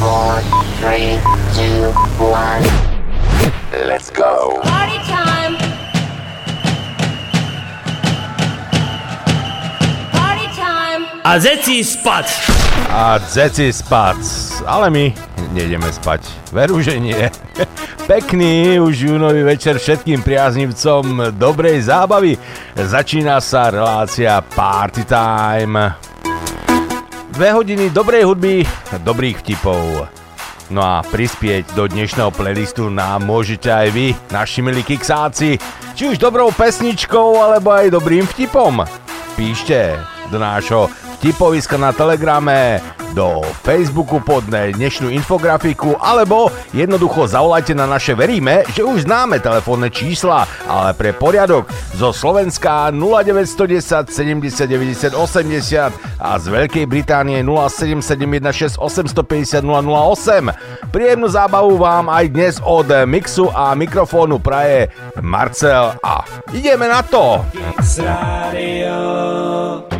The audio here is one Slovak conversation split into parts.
four, three, two, one. Let's go. Party time! Party time! A zeci spať! A zeci spať, ale my nejdeme spať. Veru, že nie. Pekný už júnový večer všetkým priaznivcom dobrej zábavy. Začína sa relácia Party Time. Dve hodiny dobrej hudby, dobrých vtipov. No a prispieť do dnešného playlistu nám môžete aj vy, naši milí kiksáci, či už dobrou pesničkou, alebo aj dobrým vtipom. Píšte do nášho vtipoviska na Telegrame, do Facebooku pod dnešnú infografiku, alebo jednoducho zavolajte na naše veríme, že už známe telefónne čísla, ale pre poriadok zo Slovenska 0910 70 90 80 a z Veľkej Británie 0771 850 008. Príjemnú zábavu vám aj dnes od mixu a mikrofónu praje Marcel a ideme na to! Kix Radio.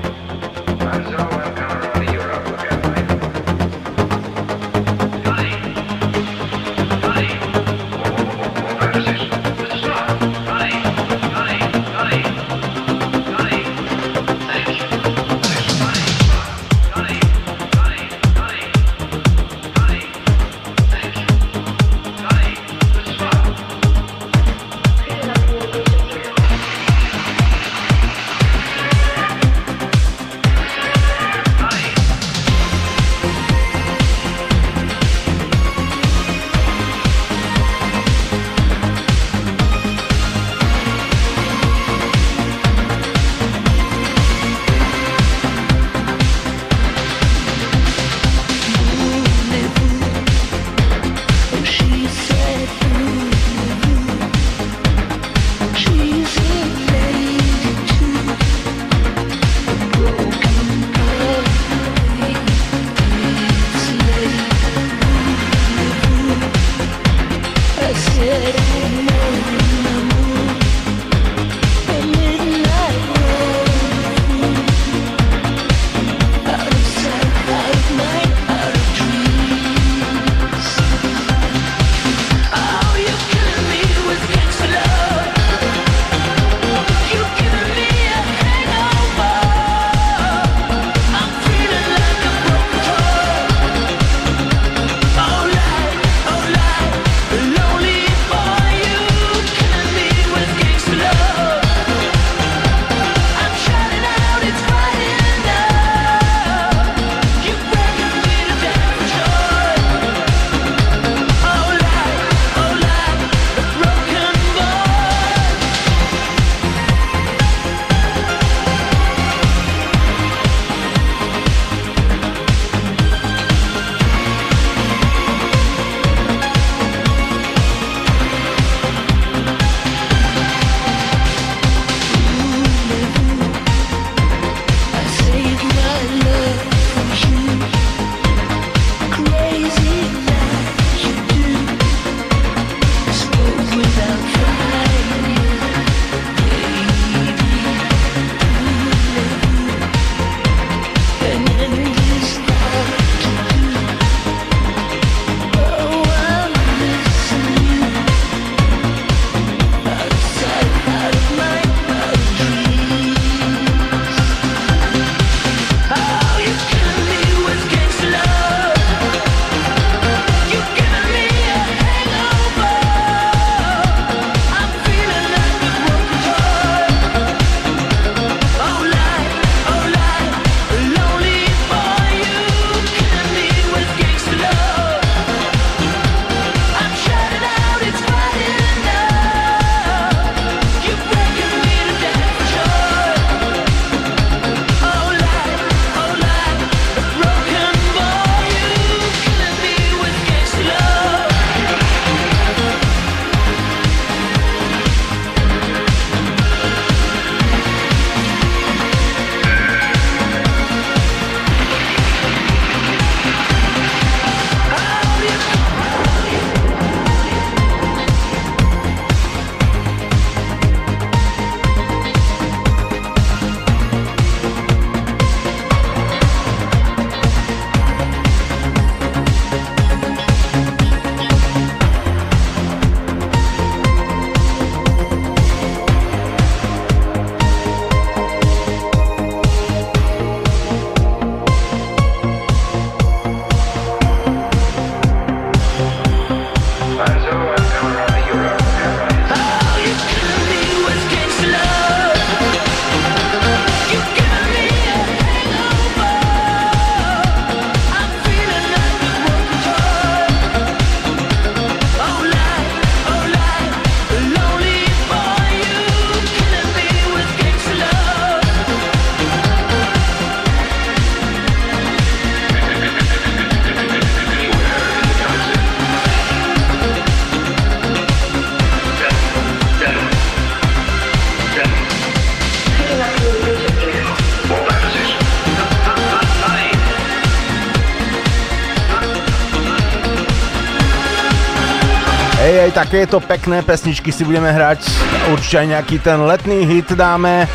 Ej, aj takéto pekné pesničky si budeme hrať. Určite aj nejaký ten letný hit dáme,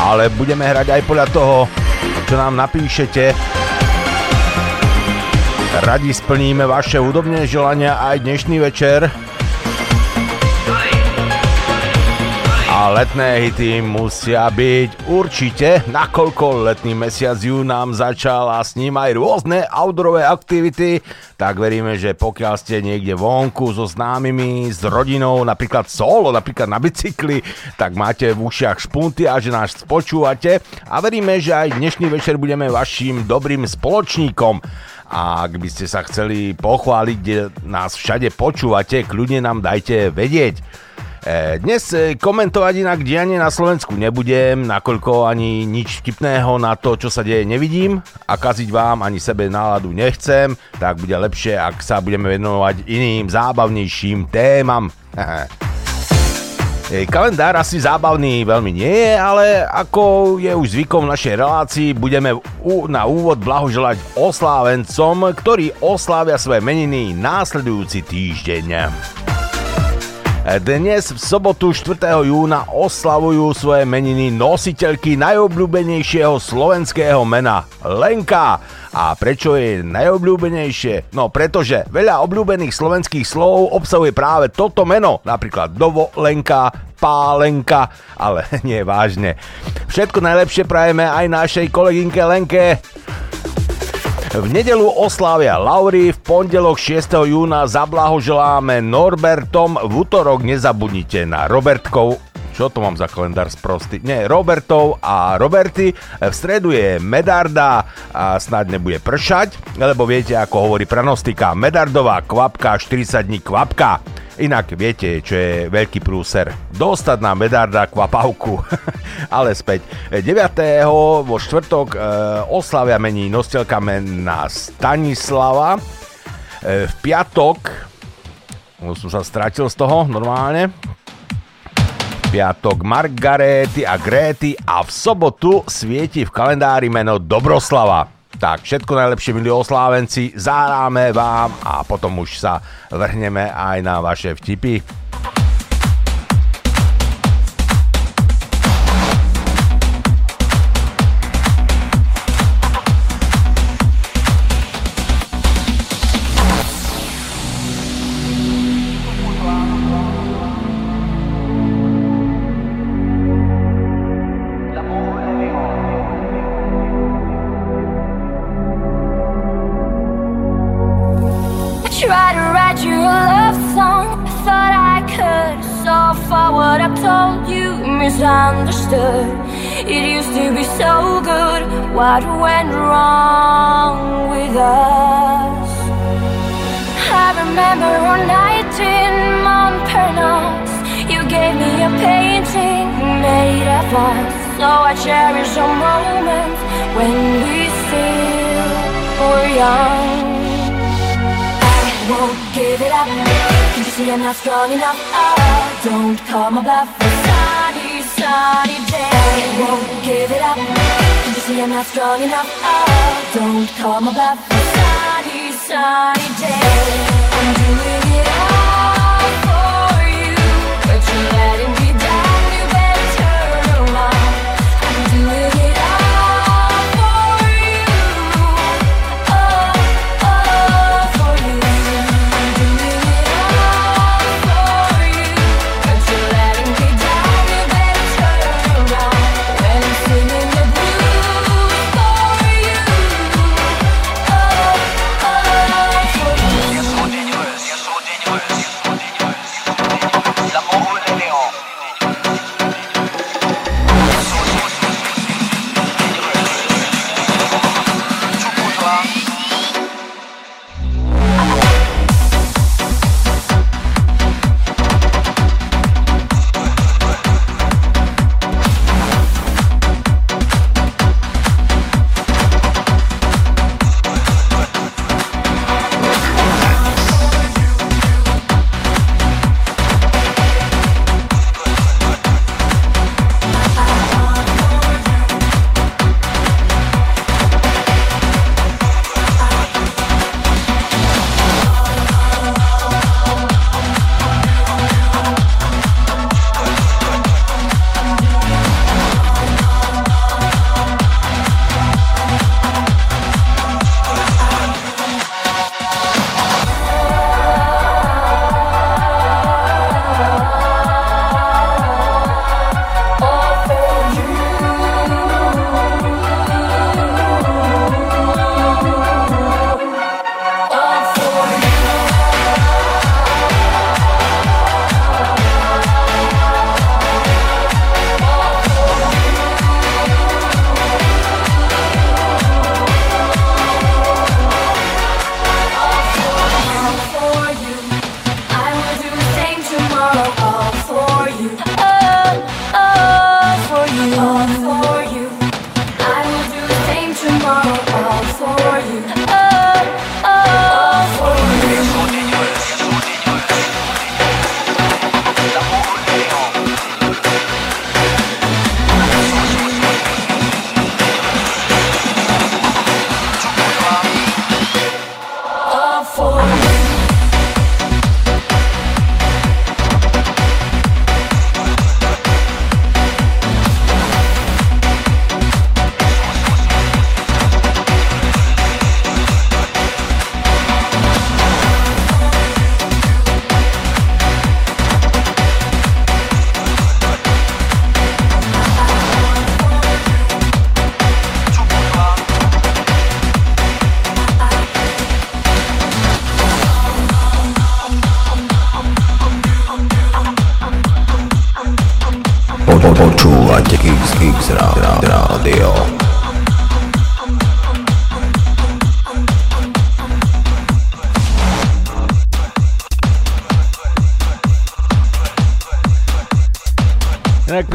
ale budeme hrať aj podľa toho, čo nám napíšete. Radi splníme vaše hudobné želania aj dnešný večer. A letné hity musia byť určite, nakoľko letný mesiac jún nám začal a s ním aj rôzne outdoorové aktivity, tak veríme, že pokiaľ ste niekde vonku so známymi, s rodinou, napríklad solo, napríklad na bicykli, tak máte v ušiach špunty a že nás počúvate a veríme, že aj dnešný večer budeme vašim dobrým spoločníkom. A ak by ste sa chceli pochváliť, kde nás všade počúvate, kľudne nám dajte vedieť. E, dnes e, komentovať inak dianie na Slovensku nebudem, nakoľko ani nič vtipného na to, čo sa deje, nevidím a kaziť vám ani sebe náladu nechcem, tak bude lepšie, ak sa budeme venovať iným zábavnejším témam. E, kalendár asi zábavný veľmi nie je, ale ako je už zvykom v našej relácii, budeme na úvod blahoželať oslávencom, ktorí oslávia svoje meniny následujúci týždeň. Dnes v sobotu 4. júna oslavujú svoje meniny nositeľky najobľúbenejšieho slovenského mena Lenka. A prečo je najobľúbenejšie? No pretože veľa obľúbených slovenských slov obsahuje práve toto meno, napríklad dovolenka, pálenka, ale nie vážne. Všetko najlepšie prajeme aj našej kolegynke Lenke. V nedelu oslávia Lauri, v pondelok 6. júna zablahoželáme Norbertom, v útorok nezabudnite na Robertkov, čo to mám za kalendár sprostý? Nie, Robertov a Roberty. V stredu je Medarda a snad nebude pršať, lebo viete, ako hovorí pranostika, Medardová kvapka, 40 dní kvapka. Inak viete, čo je veľký prúser. Dostať na Medarda kvapavku. Ale späť. 9. vo štvrtok e, oslavia mení nositeľka mena Stanislava. E, v piatok no, som sa stratil z toho normálne. Piatok Margarety a Gréty a v sobotu svieti v kalendári meno Dobroslava. Tak všetko najlepšie, milí oslávenci, zahráme vám a potom už sa vrhneme aj na vaše vtipy.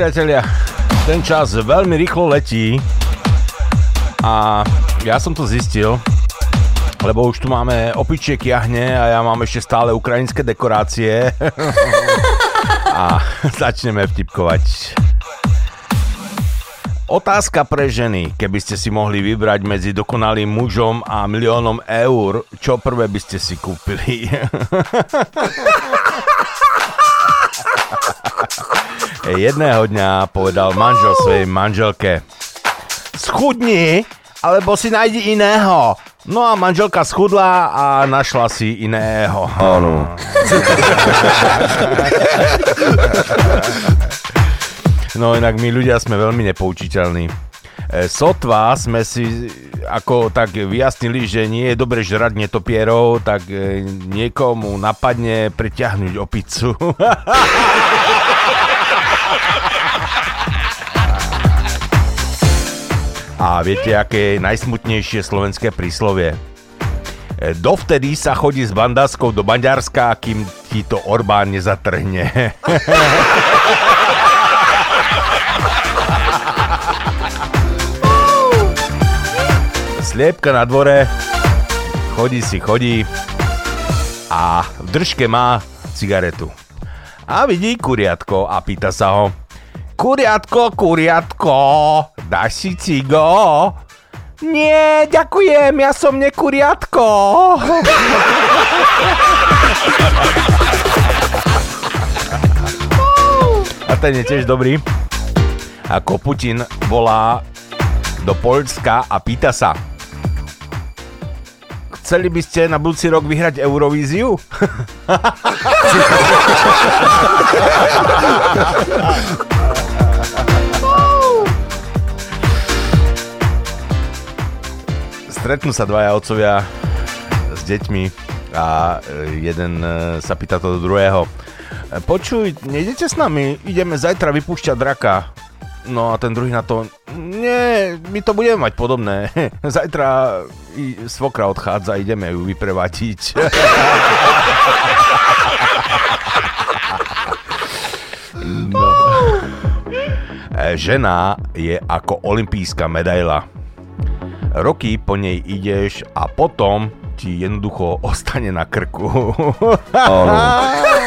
Priatelia, ten čas veľmi rýchlo letí a ja som to zistil, lebo už tu máme opičiek jahne a ja mám ešte stále ukrajinské dekorácie a začneme vtipkovať. Otázka pre ženy. Keby ste si mohli vybrať medzi dokonalým mužom a miliónom eur, čo prvé by ste si kúpili? Jedného dňa povedal manžel svojej manželke Schudni, alebo si nájdi iného. No a manželka schudla a našla si iného. Áno. No inak my ľudia sme veľmi nepoučiteľní. E, sotva sme si ako tak vyjasnili, že nie je dobre žrať netopierov, tak e, niekomu napadne preťahnuť opicu. A viete, aké je najsmutnejšie slovenské príslovie? E, Dovtedy sa chodí s bandáskou do Maďarska, kým ti to Orbán nezatrhne. Sliepka na dvore, chodí si, chodí a v držke má cigaretu. A vidí kuriatko a pýta sa ho, Kuriatko, kuriatko, dáš si cigo? Nie, ďakujem, ja som nekuriatko. A ten je tiež dobrý. Ako Putin volá do Poľska a pýta sa, chceli by ste na budúci rok vyhrať Eurovíziu? Stretnú sa dvaja otcovia s deťmi a e, jeden e, sa pýta to do druhého. Počuj, nejdete s nami? Ideme zajtra vypúšťať draka. No a ten druhý na to, nie, my to budeme mať podobné. Zajtra svokra odchádza, ideme ju vyprevatiť. No. E, Žena je ako olimpijská medaila. Roky po nej ideš a potom ti jednoducho ostane na krku. Life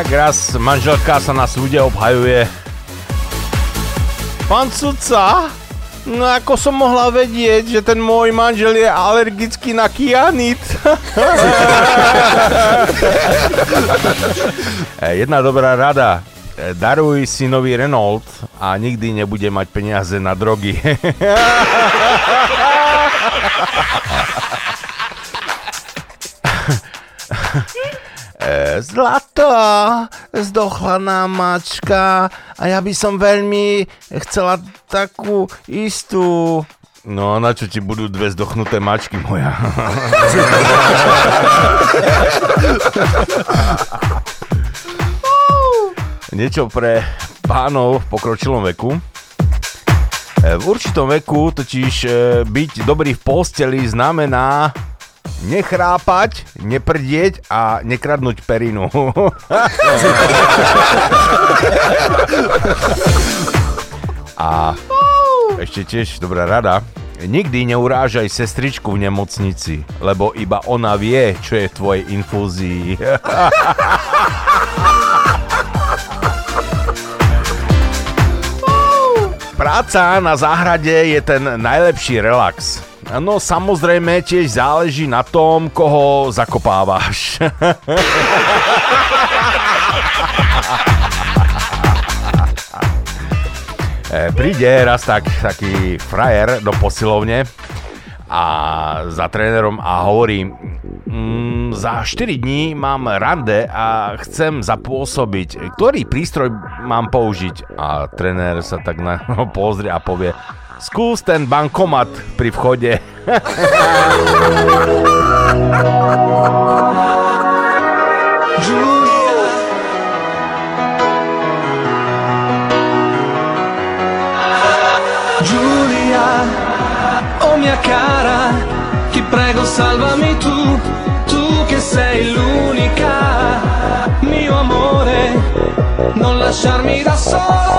Tak raz manželka sa na súde obhajuje. Pán sudca, no ako som mohla vedieť, že ten môj manžel je alergický na kianit? Eh, Jedna dobrá rada. Eh, Daruj synovi Renault a nikdy nebude mať peniaze na drogy. Zlato, zdochlaná mačka a ja by som veľmi chcela takú istú... No, na čo ti budú dve zdochnuté mačky, moja? Niečo pre pánov v pokročilom veku. E, V určitom veku totiž e, byť dobrý v posteli znamená nechrápať, neprdieť a nekradnúť perinu. a ešte tiež dobrá rada. Nikdy neurážaj sestričku v nemocnici, lebo iba ona vie, čo je v tvojej infúzii. Práca na záhrade je ten najlepší relax. No samozrejme tiež záleží na tom, koho zakopávaš. E, Príde raz tak, taký frajer do posilovne a za trénerom a hovorí mm, za 4 dní mám rande a chcem zapôsobiť. Ktorý prístroj mám použiť? A tréner sa tak na neho pozrie a povie skús ten bankomat pri vchode. Giulia, mia cara, ti prego salvami tu, tu che sei l'unica, mio amore, non lasciarmi da solo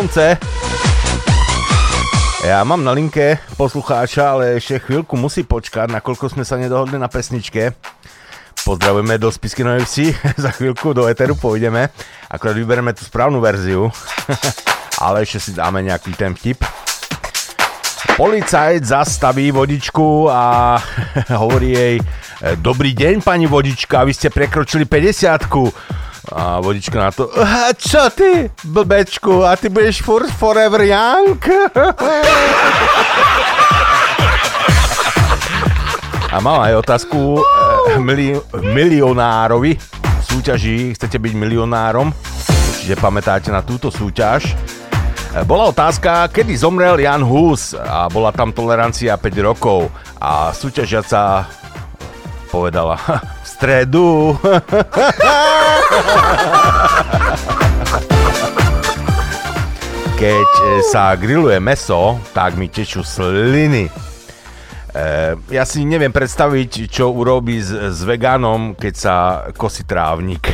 Ponce. Ja mám na linke poslucháča, ale ešte chvíľku musí počkať, nakoľko sme sa nedohodli na pesničke. Pozdravujeme do Spisky Novej Vsi, za chvíľku do Eteru pôjdeme. Akorát vybereme tú správnu verziu, ale ešte si dáme nejaký ten vtip. Policajt zastaví vodičku a hovorí jej Dobrý deň, pani vodička, vy ste prekročili 50 a vodička na to, "Aha, čo ty, blbečku, a ty budeš furt forever young? A mám aj otázku eh, mili- milionárovi v súťaži, chcete byť milionárom? Určite pamätáte na túto súťaž. Eh, Bola otázka, kedy zomrel Jan Hus a bola tam tolerancia 5 rokov a súťažiaca povedala v stredu. Keď e, sa grilluje meso, tak mi tečú sliny. E, ja si neviem predstaviť, čo urobí s, s vegánom, keď sa kosí trávnik.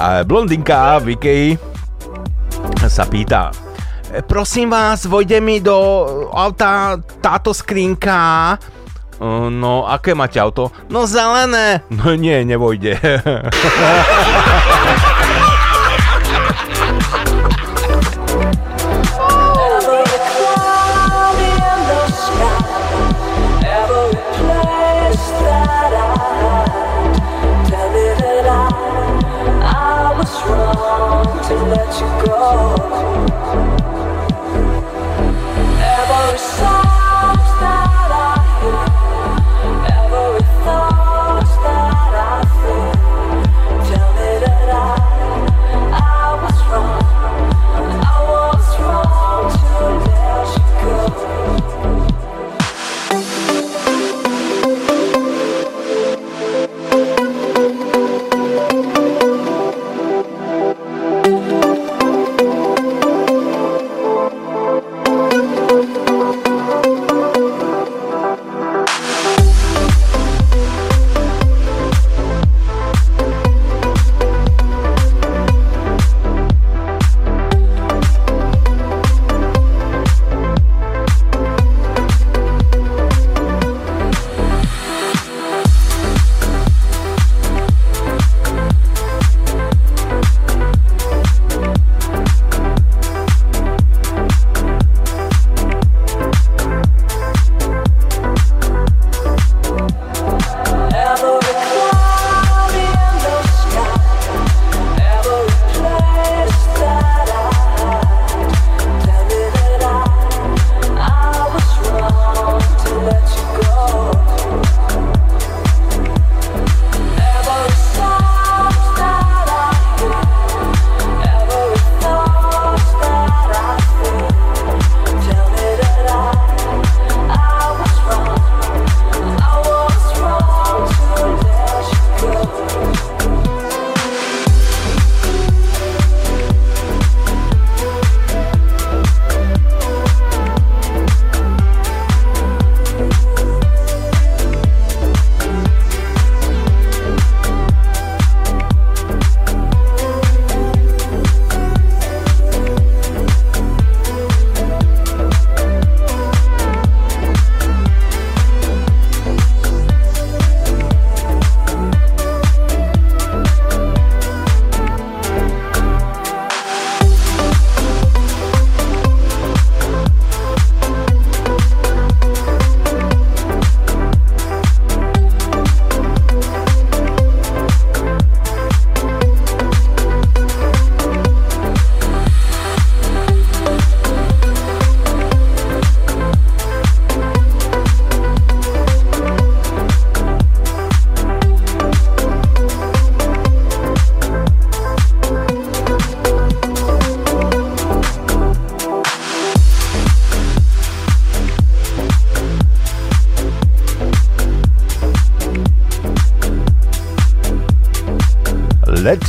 A blondinka v sa pýta, "E, prosím vás, vojde mi do auta táto skrinka. "E, No, aké máte auto? No zelené. No nie, nevojde.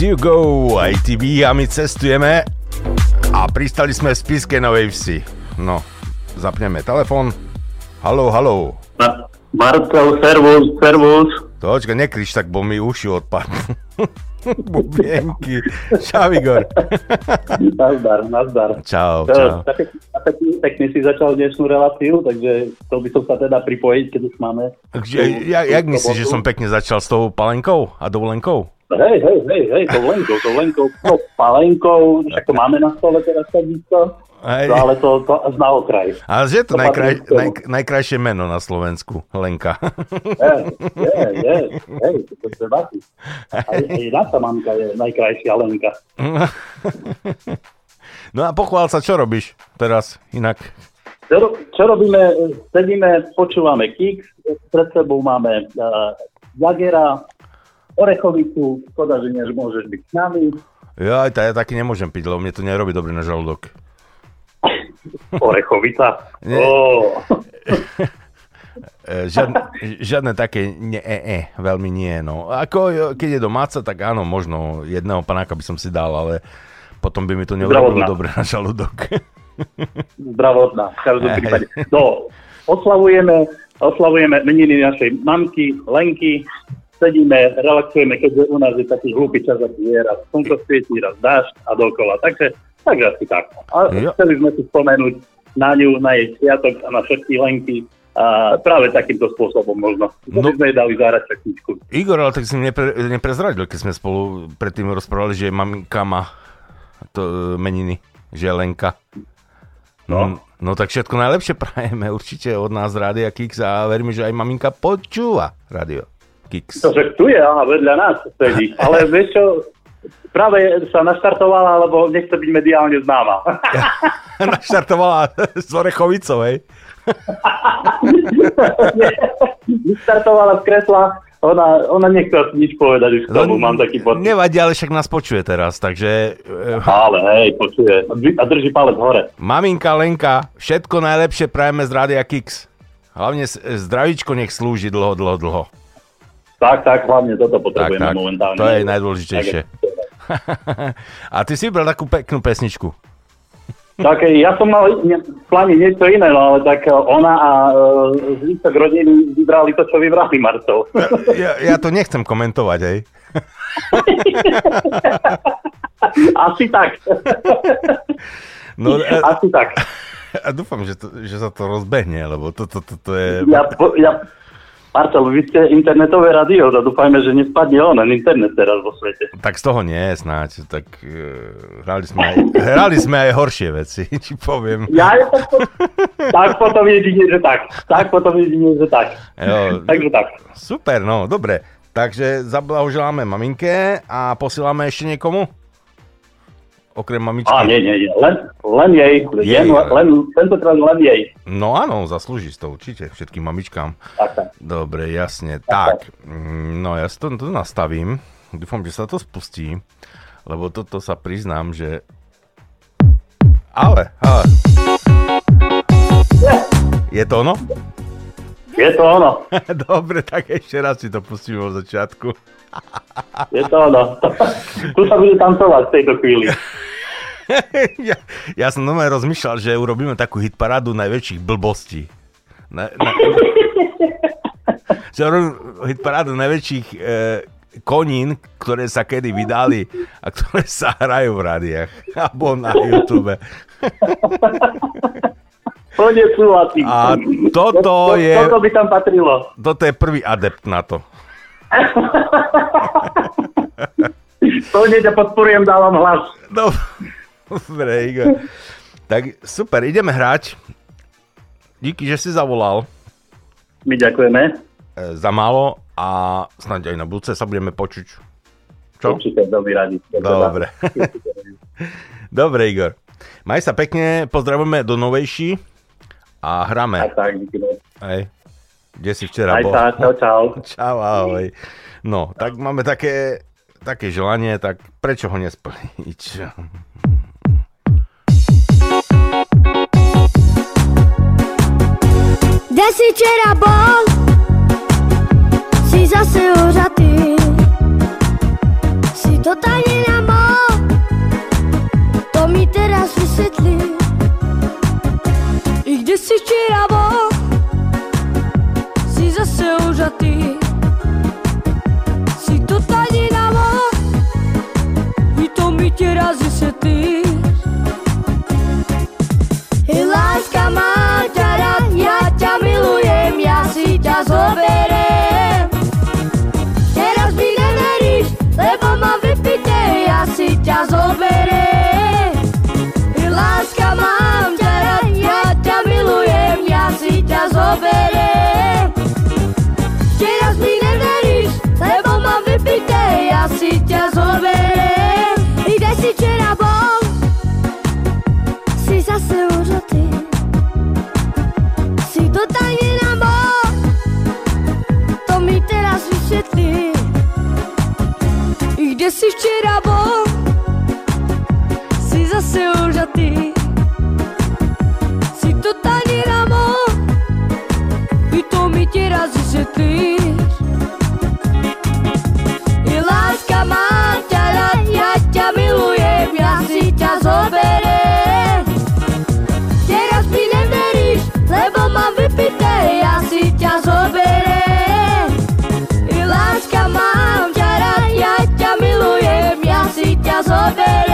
Let you go, aj ty a my cestujeme a pristali sme v Spiske Novej Vsi. No, zapneme telefon. Halo, halo. Marcel, servus, servus. Točka, nekrič tak, bo mi uši odpadnú. Bubienky. Čau, Igor. Nazdar, nazdar. Čau, To, čau. Pekne si začal dnešnú reláciu, takže chcel by som sa teda pripojiť, keď už máme. Takže, ja, jak myslíš, že som pekne začal s tou palenkou a dovolenkou? Hej, hej, hej, hej, to lenkou, to lenkou, no, palenkou, však to máme na stole teraz takisto, Hej. no, ale to, to na okraj. A že je to To najkraj, naj, najkrajšie meno na Slovensku, Lenka. Je, je, je, hej, to je debati. Aj, aj naša mamka je najkrajšia Lenka. No a pochvál sa, čo robíš teraz inak? Čo, čo robíme? Sedíme, počúvame Kix, pred sebou máme uh, Jagera, Orechovicu, škoda, že než môžeš byť s nami. Ja, aj tá, ja taky nemôžem piť, lebo mne to nerobí dobre na žalúdok. Orechovica. Oh. E, Žiadne, žiadne také nie, e, e, veľmi nie. No. Ako jo, keď je domáca, tak áno, možno jedného panáka by som si dal, ale potom by mi to neurobilo dobre na žalúdok. Zdravotná, v každom prípade. No, oslavujeme, oslavujeme meniny našej mamky, Lenky, sedíme, relaxujeme, keďže u nás je taký hlúpy čas, ako je raz slnko svietí, raz dážď a dokola. Takže, takže asi tak. A Jo. chceli sme si spomenúť na ňu, na jej sviatok a na všetky Lenky a práve takýmto spôsobom možno. No. No. sme dali zahrať pesničku. Igor, ale tak si mi nepre, neprezradil, keď sme spolu predtým rozprávali, že maminka má to, e, meniny, že je Lenka. No. no tak všetko najlepšie prajeme určite od nás Rádia Kix a verím, že aj maminka počúva Rádio Kix. To, že tu je, aha, vedľa nás sedí. Ale vieš čo, práve sa naštartovala, lebo nechce byť mediálne známa. Naštartovala s Orechovicou, hej? Startovala z kresla, ona, ona nechce nič povedať už k tomu, mám taký pocit. Nevadí, ale však nás počuje teraz, takže... e, Ale hej, počuje. A drží palec hore. Maminka Lenka, všetko najlepšie prajeme z Rádia Kix. Hlavne s- zdravíčko nech slúži dlho, dlho, dlho. Tak, tak, hlavne toto potrebujeme Tak, tak, momentálne. to je najdôležitejšie. A ty si vybral takú peknú pesničku. Tak ja som mal v pláne niečo iné, no ale tak ona a e, zvyšok rodiny vybrali to, čo vybrali Marcel. Ja, ja to nechcem komentovať, hej. Asi tak. No, e, Asi tak. a dúfam, že, to, že sa to rozbehne, lebo to, to, to, to je... Ja, po- ja, Marcel, vy ste internetové rádio, a dúfajme, že nespadne on, internet teraz vo svete. Tak z toho nie, snáď. Tak uh, hrali, sme aj, hrali sme aj horšie veci, či poviem. Ja, tak, tak potom jedine, že tak. Tak potom jedine, že tak. Jo, Takže tak. Super, no, dobre. Takže zablahoželáme maminke a posielame ešte niekomu? Okrem mamičky. Á, nie, nie, nie. Len, len jej. Jej. Len, len, tentokrát len jej. No áno, zaslúži si to určite, všetkým mamičkám. Tak, tak. Dobre, jasne. Tak, mm, no ja si to, to nastavím. Dúfam, že sa to spustí, lebo toto sa priznám, že... Ale, ale... Je to ono? Je to ono. Dobre, tak ešte raz si to pustíme od začiatku. Je to ono. tu sa bude tancovať v tejto chvíli. ja, ja som normálne rozmýšľal, že urobíme takú hitparádu najväčších blbostí. Na, na, že hitparádu najväčších e, konín, ktoré sa kedy vydali a ktoré sa hrajú v rádiách alebo na YouTube. Plne súhlasím. A toto To- je- Toto by tam patrilo. Toto je prvý adept na to. Plne ťa podporujem, dávam hlas. No, Dobre, Igor. Tak super, ideme hrať. Díky, že si zavolal. My ďakujeme. E, za málo a snáď aj na budúce sa budeme počuť. Čo? Určite veľmi radi. Dobre. Dobre, Igor. Maj sa pekne, pozdravujeme do Novejší a hráme. Tak, tak, díky moc. Kde si včera Aj bol? tak, čau, čau. Čau, ahoj. No, tak máme také, také želanie, tak prečo ho nesplniť? Kde si včera bol? Si zase ožatý Si to to tajnina má, to mi teraz vysvětlí. I když si včera bol, si zase užatý. Si to tajnina má, i to mi teraz vysvětlí. I láska má ťa rád, ja ťa milujem, ja si ťa zoberiem. Teraz mi neveríš, lebo mám vypité, ja si ťa zoberiem. I láska mám ťa rád, ja ťa milujem, ja si ťa zoberiem. Vypité, ja si ťa zoberiem. Kde si včera bol, si zase užatý. Si to tajnina bol, to mi teraz vysvetlí. Kde si včera bol, si zase užatý. Si to tajnina bol, i to mi teraz vysvetlíš. Si ťa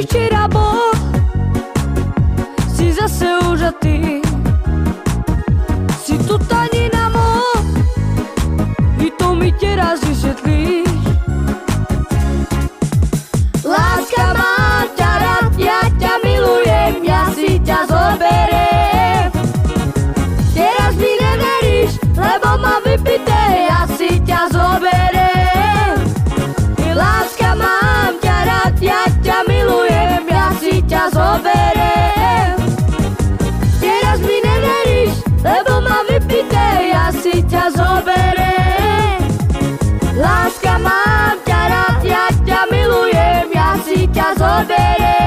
I kde si včera bol, si zase ťa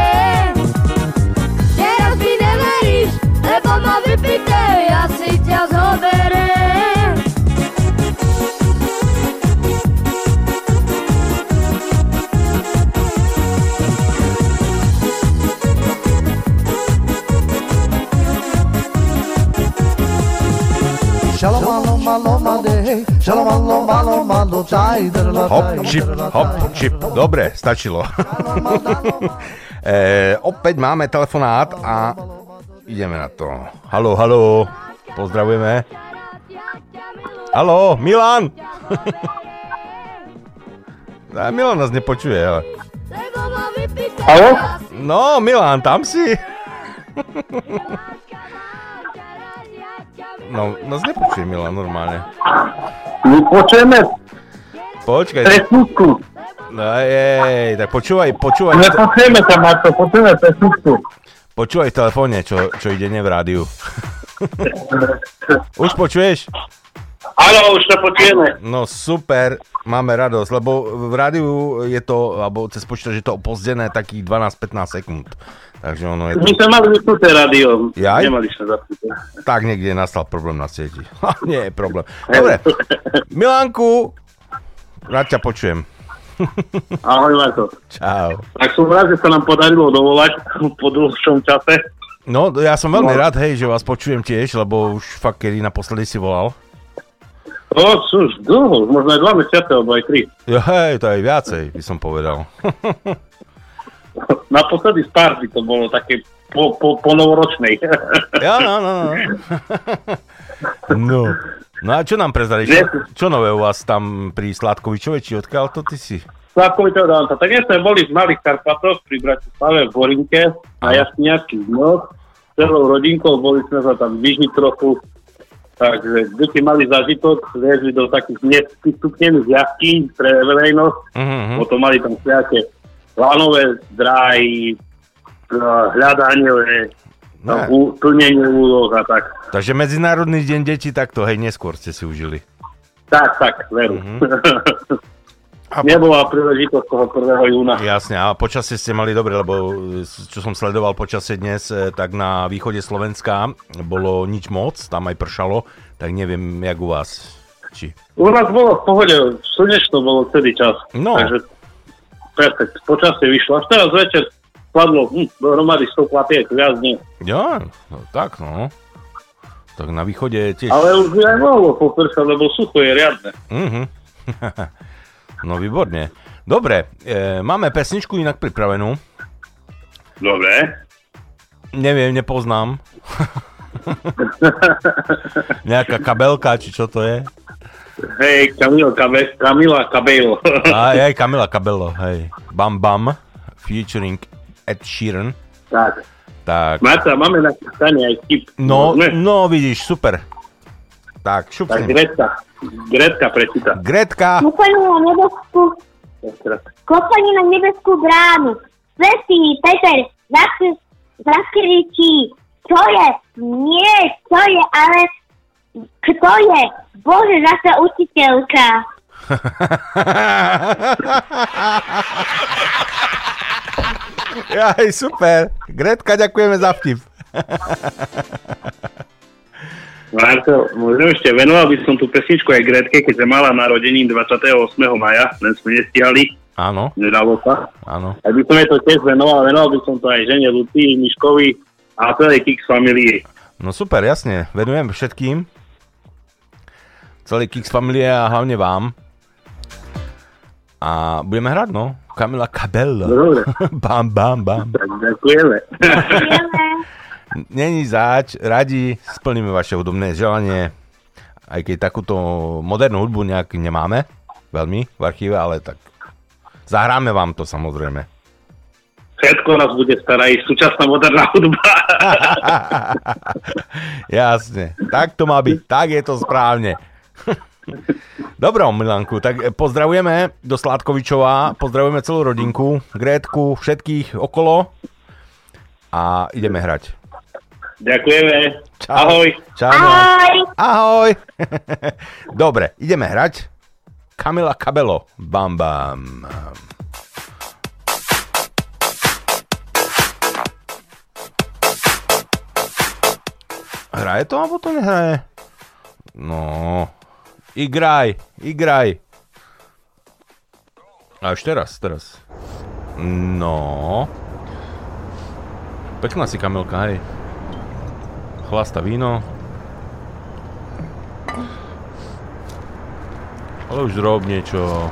Hop, čip, hop, čip. Dobre, stačilo. e, opäť máme telefonát a ideme na to. Halo, halo, pozdravujeme. Halo, Milan! A Milan nás nepočuje, ale... Halo? No, Milan, tam si? No, nás nepočuje Milan normálne. My počujeme Počkaj. pesničku. No jej, tak počúvaj, počúvaj. Nepočujeme sa, Marto, počujeme pesničku. Počúvaj v telefóne, čo, čo ide ne v rádiu. Už počuješ? Áno, už to počujeme. No super, máme radosť, lebo v rádiu je to, alebo cez počítač je to opozdené takých 12-15 sekúnd. Takže ono je My to... sme mali vypnuté rádio. Jaj? Nemali sme zapnuté. Tak niekde nastal problém na sieti. Nie je problém. Dobre, Milánku, rád ťa počujem. Ahoj, Marto. Čau. Tak som rád, že sa nám podarilo dovolať po dlhšom čase. No, ja som veľmi No. rád, hej, že vás počujem tiež, lebo už fakt, kedy naposledy si volal. O, sú už dlho, možno aj dva mesiace, alebo aj tri. Jo, hej, to aj viacej, by som povedal. Naposledy z party to bolo také po, po, po novoročnej. Ja, no, no, no. No, no a čo nám prezradíš? Čo, čo nové u vás tam pri Sládkovičove, či odkiaľ to ty si? Slavkoviteľ Danta. Tak dnes sme boli v Malých Karpatoch pri Bratislave v Borinke na jasniackých dňoch. Celou rodinkou boli sme sa tam vyžniť trochu. Takže deti mali zažitok, viezli do takých nestupnených jaskýň pre verejnosť, Mhm. potom mali tam nejaké lanové dráhy, hľadanie, No. u- plnenie úloh a tak. Takže Medzinárodný deň detí takto, hej, neskôr ste si užili. Tak, tak, veru. Mhm. Nebola príležitosť toho 1. júna. Jasne, a počasie ste mali dobre, lebo čo som sledoval počasie dnes, e, tak na východe Slovenska bolo nič moc, tam aj pršalo, tak neviem, jak u vás. Či... U nás bolo v pohode, slnečno bolo celý čas. No. Takže perfekt, počasie vyšlo. Až teraz večer padlo hm, dohromady 100 klapiek, viac nie. Ja, no, tak no. Tak na východe tiež... Ale už by aj mohlo popršať, lebo sucho je riadne. Mhm. no výborne. Dobre, e, máme pesničku inak pripravenú. Dobre. Neviem, nepoznám. Nejaká kabelka, či čo to je? Hej, Kamila, Kabe, Kamila Kabel. Aj, aj Kamila Cabello, hej. Bam Bam, featuring Ed Sheeran. tak. Tak, Marta, máme na stane aj vtip. no, Môžeme? no vidíš, super. Tak, šup Tak. Gretka. Gretka prečíta. Gretka, Kopani na nebeskú, kopani na nebeskú bránu. Svetý Peter zakri- zakričí, čo je? Nie, čo je, ale kto je? Bože, zase učiteľka. Jaj, super. Gretka, ďakujeme za vtip. Marto, možno ešte venoval by som tú pesničku aj Gretke, keďže mala narodení 28. maja, len sme nestihali, Áno, nedalo sa. áno. Ak by som jej to tiež venoval, venoval by som to aj žene Lucii, Miškovi a celej Kix familii. No super, jasne. Venujem všetkým. Celý Kix Family a hlavne vám. A budeme hrať, no. Kamila Cabello. Dobre. bam, bam, bam. Tak ďakujeme. Není zač, radi splníme vaše hudobné želanie. Aj keď takúto modernú hudbu nejak nemáme, veľmi v archíve, ale tak zahráme vám to samozrejme. Všetko nás bude stará aj súčasná moderná hudba. Jasne, tak to má byť, tak je to správne. Dobro, Milanku, tak pozdravujeme do Sládkovičova, pozdravujeme celú rodinku, Grétku, všetkých okolo a ideme hrať. Ďakujeme. Čau. Ahoj. Čau. Ahoj. Ahoj. Dobre, ideme hrať. Kamila Cabello, bam bam. Hraje to, alebo to nehraje? No, igraj, igraj. A už teraz, teraz. No. Pekná si Kamilka, hej. Chlasta víno. Ale už rob niečo.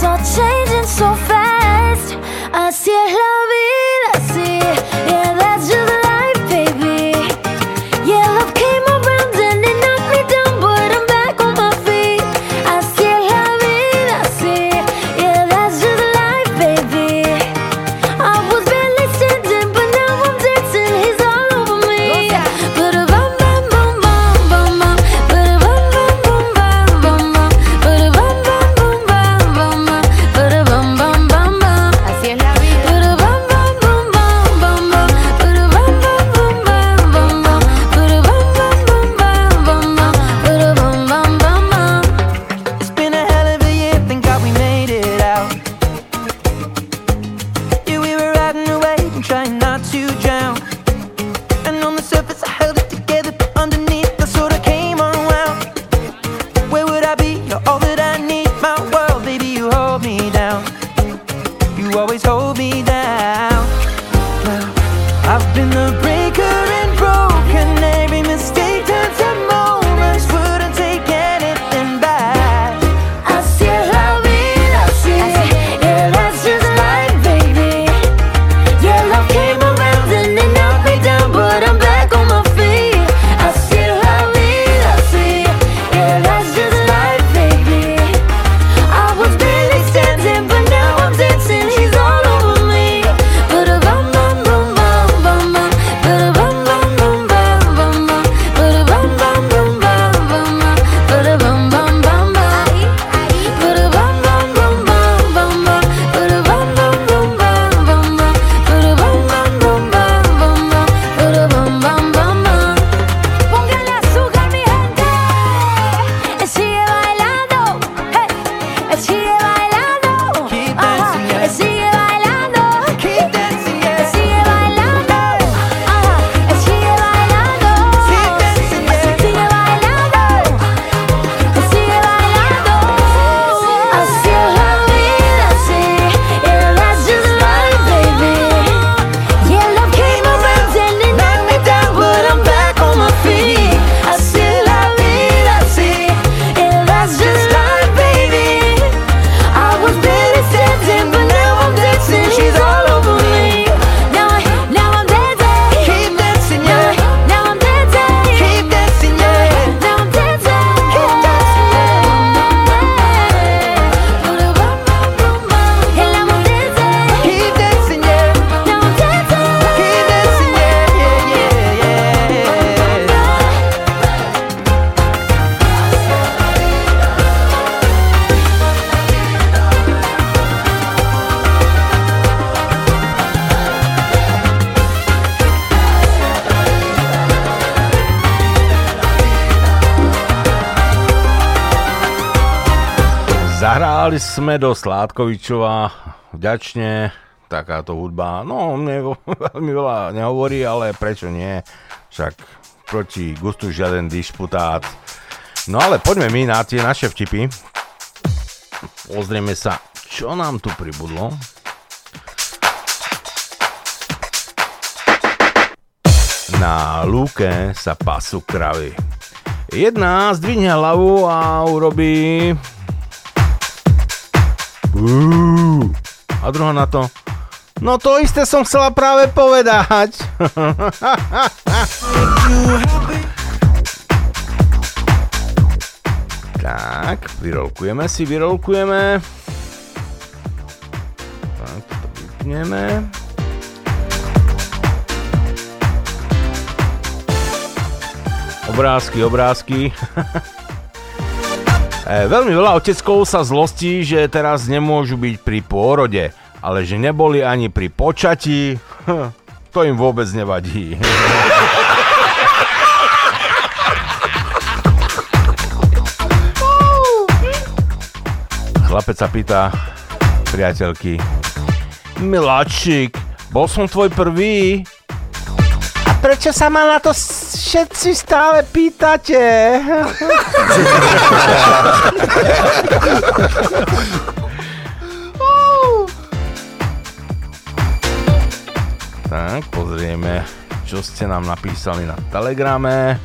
Changing so fast. I see it, love in I see. Yeah, that's just. Zahrali sme do Sládkovičova vďačne, takáto hudba, no mne veľmi veľa nehovorí, ale prečo nie, však proti gustu žiaden disputát. No ale poďme my na tie naše vtipy. Pozrieme sa, čo nám tu pribudlo. Na lúke sa pasú kravy. Jedna zdvihne hlavu a urobí A druhá na to. No to isté som chcela práve povedať. tak, vyrolkujeme si, vyrolkujeme. Tak, toto vypneme. Obrázky, obrázky. E, veľmi veľa oteckov sa zlostí, že teraz nemôžu byť pri pôrode, ale že neboli ani pri počatí, to im vôbec nevadí. Chlapec sa pýta priateľky, Miláčik, bol som tvoj prvý? Prečo sa ma na to všetci stále pýtate. tak, pozrieme, čo ste nám napísali na telegrame.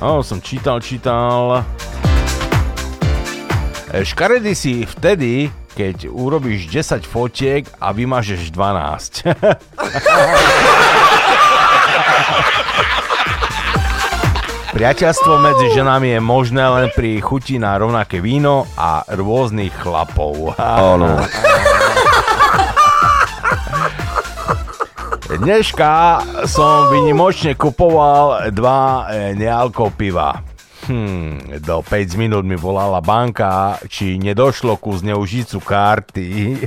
O, som čítal, čítal. Škaredy si vtedy, keď urobíš 10 fotiek a vymažeš 12. Priateľstvo medzi ženami je možné len pri chuti na rovnaké víno a rôznych chlapov. Áno. Dneška som vynimočne kupoval dva e, nealko piva. Hmm, do 5 minút mi volala banka, či nedošlo ku zneužicu karty.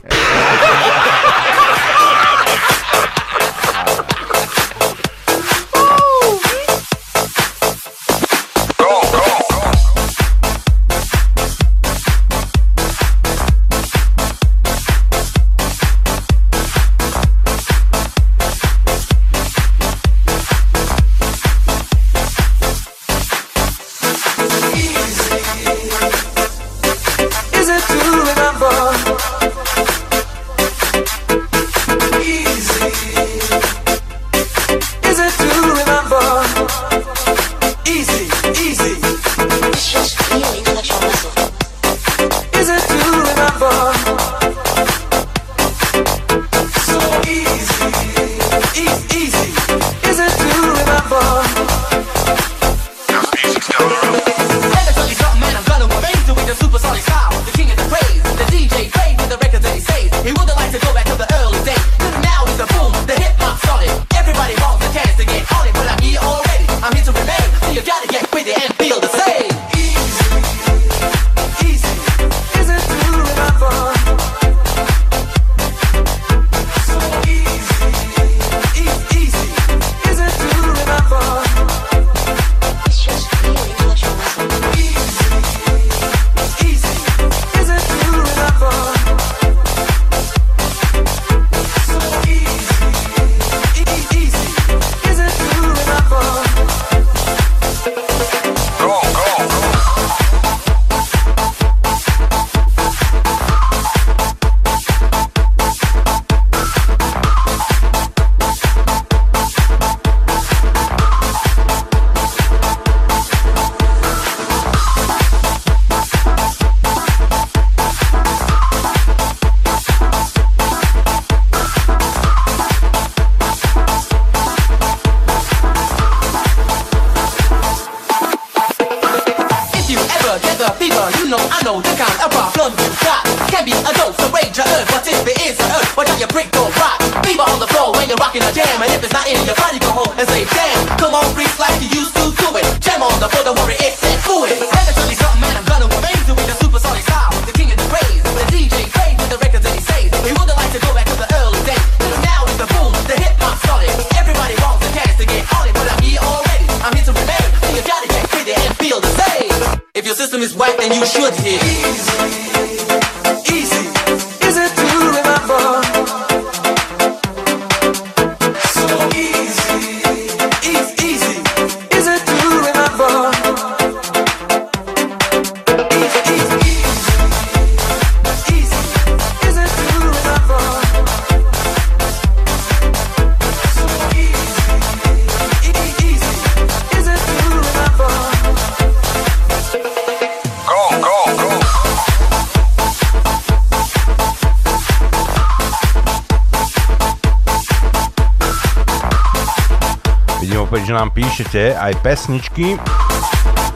Vidím opäť, že nám píšete aj pesničky.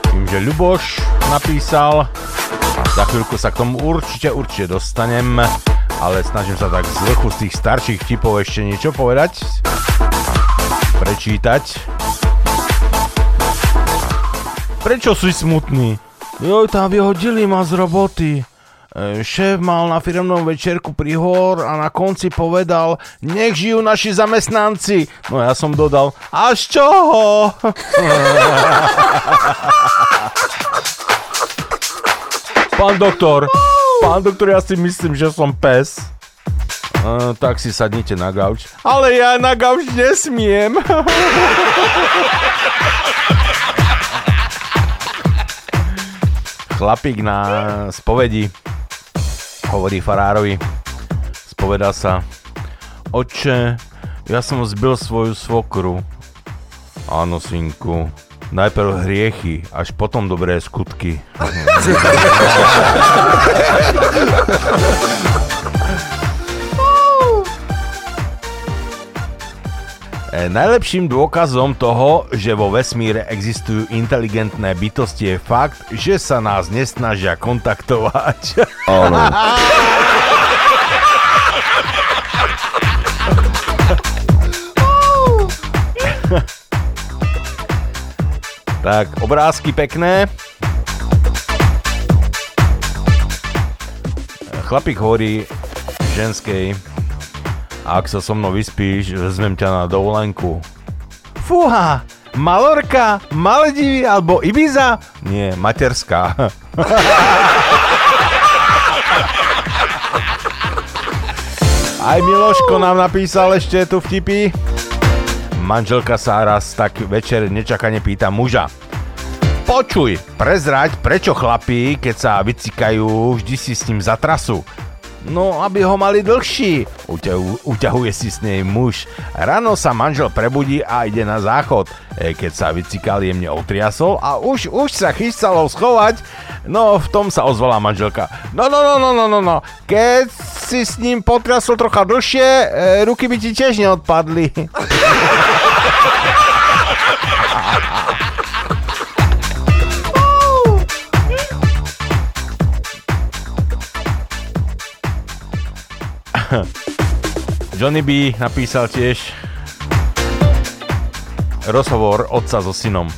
Tým, že Ľuboš napísal. Za chvíľku sa k tomu určite, určite dostanem, ale snažím sa tak z vrchu z tých starších tipov ešte niečo povedať. Prečítať. Prečo si smutný? Joj, tam vyhodili ma z roboty. E, Šéf mal na firmnom večerku prihor a na konci povedal, nech žijú naši zamestnanci. No ja som dodal, a z čoho? pán doktor, pán doktor, ja si myslím, že som pes. E, tak si sadnite na gauč. Ale ja na gauč nesmiem. Chlapík na spovedi hovorí farárovi, spoveda sa, oče, ja som zbil svoju svokru. Áno, synku, najprv hriechy, až potom dobré skutky. Najlepším dôkazom toho, že vo vesmíre existujú inteligentné bytosti je fakt, že sa nás nesnažia kontaktovať. Áno. tak, obrázky pekné. Chlapík hovorí ženskej, ak sa so mnou vyspíš, vezmem ťa na dovolenku. Fúha, Malorka, Maledivy alebo Ibiza? Nie, materská. Aj Miloško nám napísal ešte tu vtipy. Manželka sa raz tak večer nečakane pýta muža. Počuj, prezrať, prečo chlapí, keď sa vycikajú, vždy si s ním za trasu. No, aby ho mali dlhší, uťahu, uťahuje si s nej muž. Ráno sa manžel prebudí a ide na záchod. E, keď sa vycikal, jemne otriasol a už, už sa chystalo schovať. No, v tom sa ozvala manželka. No, no, no, no, no, no, no. Keď si s ním potriasol trocha dlhšie, e, ruky by ti tiež neodpadli. Johnny B napísal tiež rozhovor otca so synom.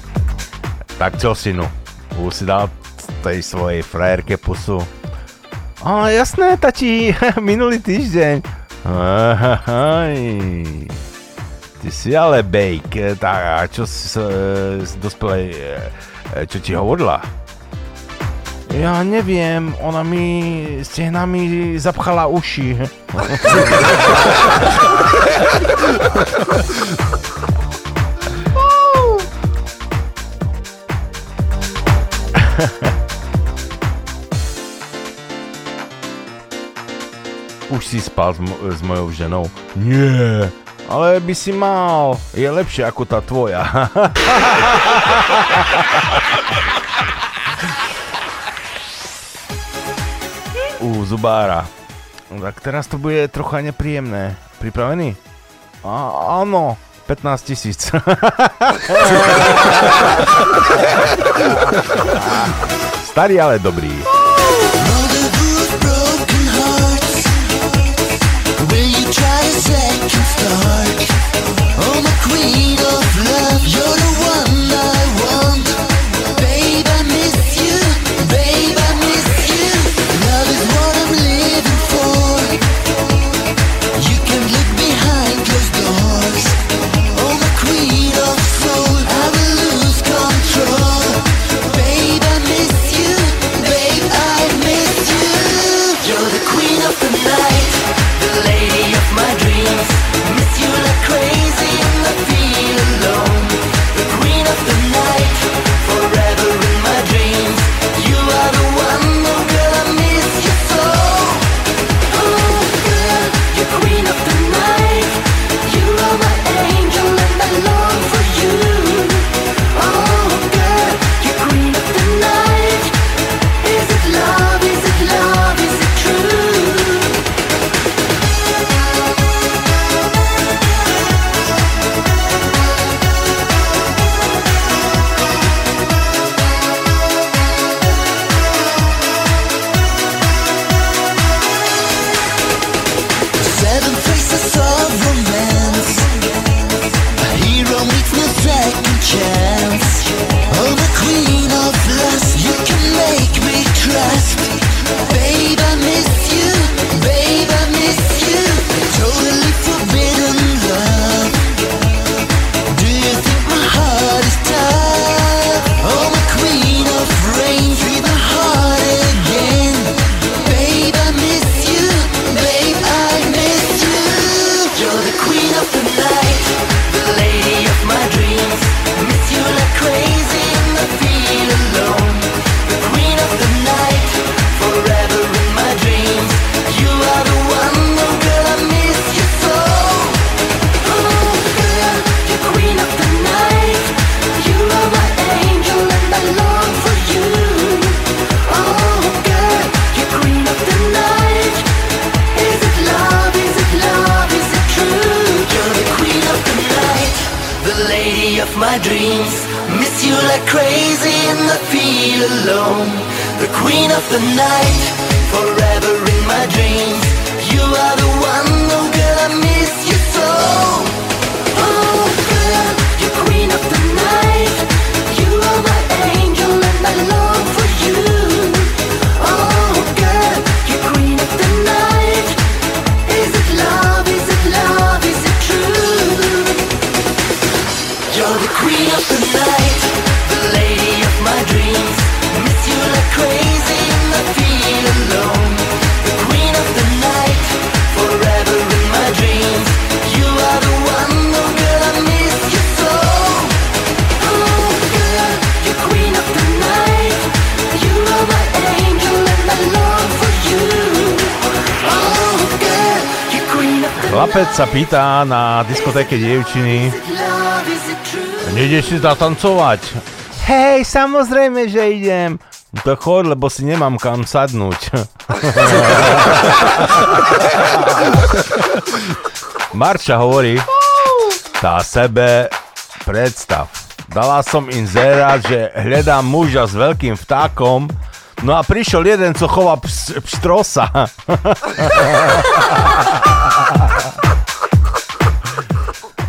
Tak čo, synu, už si dal tej svojej frajerke pusu? A jasné, tati, minulý týždeň. Ahaj. Ty si ale bejk, tak a čo si z dospelej, e, čo ti hovorila? Ja neviem, ona mi stehnami zapchala uši. Už si spal s, mo- s mojou ženou? Nie, ale by si mal. Je lepšie ako tá tvoja. U zubára. No Tak teraz to bude trocha nepríjemné. Pripravený? A, áno, 15 tisíc. Starý, ale dobrý. Oh, my queen of love, you're the one I want. Sa pýta na diskotéke dievčiny, nejdeš si zatancovať? Hej, samozrejme, že idem. No To chod, lebo si nemám kam sadnúť. Marča hovorí, tá sebe predstav. Dala som inzerát, že hľadám muža s veľkým vtákom, no a prišiel jeden, co chová ps- pštrosa.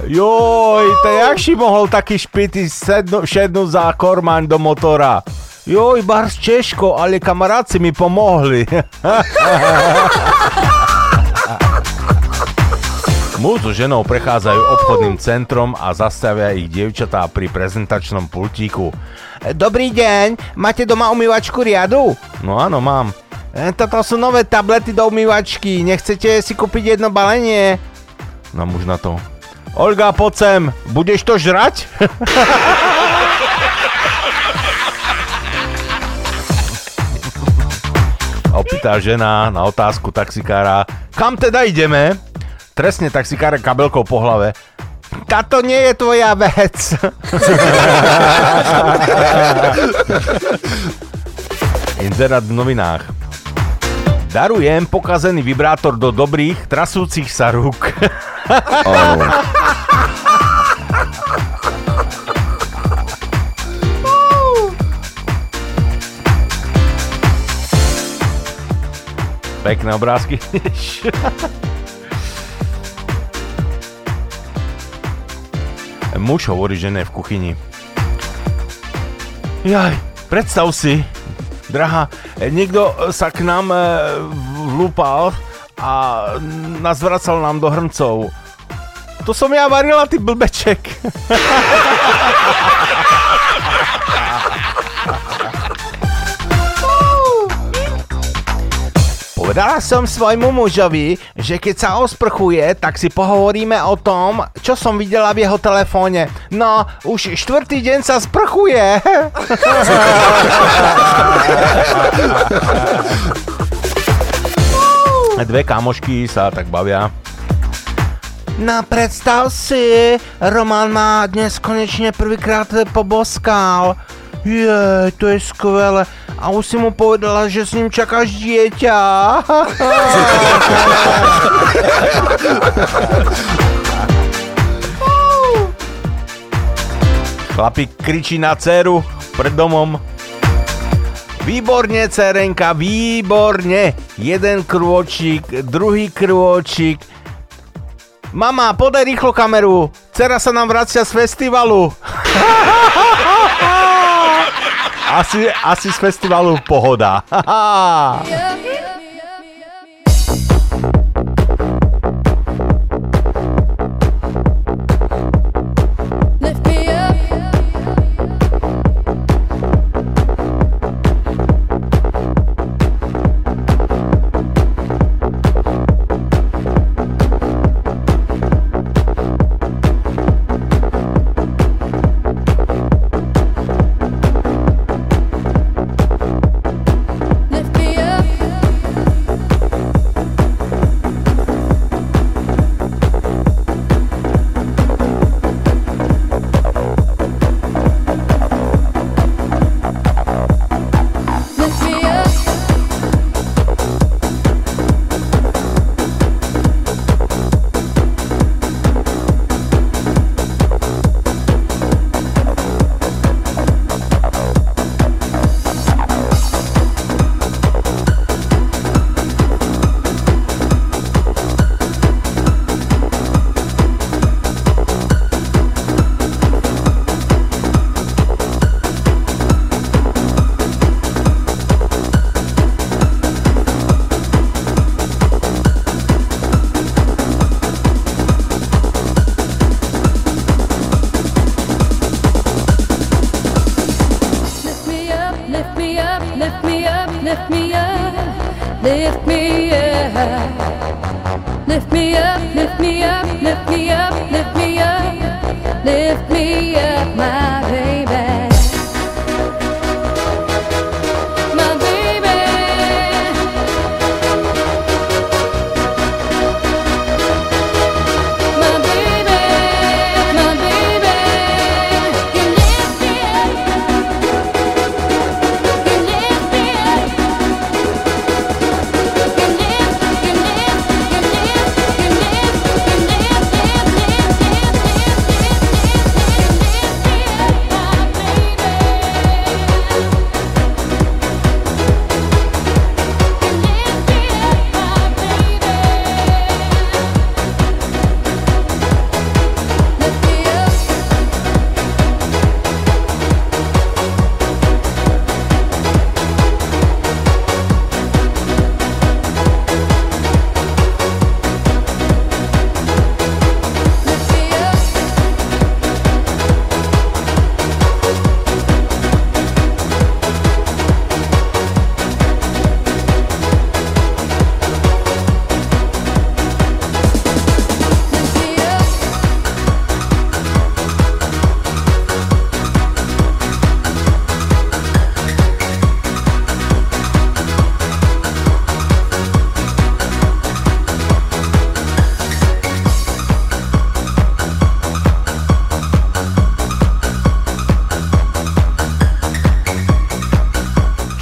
Joj, to jak si mohol taký špity sednu, šednúť za kormaň do motora? Joj, bar z Češko, ale kamaráci mi pomohli. Muž so ženou prechádzajú obchodným centrom a zastavia ich dievčatá pri prezentačnom pultíku. Dobrý deň, máte doma umývačku riadu? No áno, mám. E, Toto sú nové tablety do umývačky, nechcete si kúpiť jedno balenie? No muž na to. Olga, poď sem, budeš to žrať? Opýta žena na otázku taxikára, kam teda ideme? Trestne taxikár kabelkou po hlave. Táto nie je tvoja vec. Inzerát v novinách. Darujem pokazený vibrátor do dobrých, trasúcich sa rúk. Pekné obrázky. Muž hovorí žene v kuchyni. Jaj, predstav si, drahá, niekto sa k nám e, vlúpal a nazvracal nám do hrncov. To som ja varila, ty blbeček. Povedala som svojmu mužovi, že keď sa osprchuje, tak si pohovoríme o tom, čo som videla v jeho telefóne. No, už štvrtý deň sa sprchuje. Dve kamošky sa tak bavia. No predstav si, Roman ma dnes konečne prvýkrát poboskal. Je, to je skvelé. A už si mu povedala, že s ním čakáš dieťa. Chlapík kričí na dceru pred domom. Výborne, cerenka, výborne. Jeden krôčik, druhý krôčik. Mama, podaj rýchlo kameru. Cera sa nám vracia z festivalu. asi, asi z festivalu Pohoda.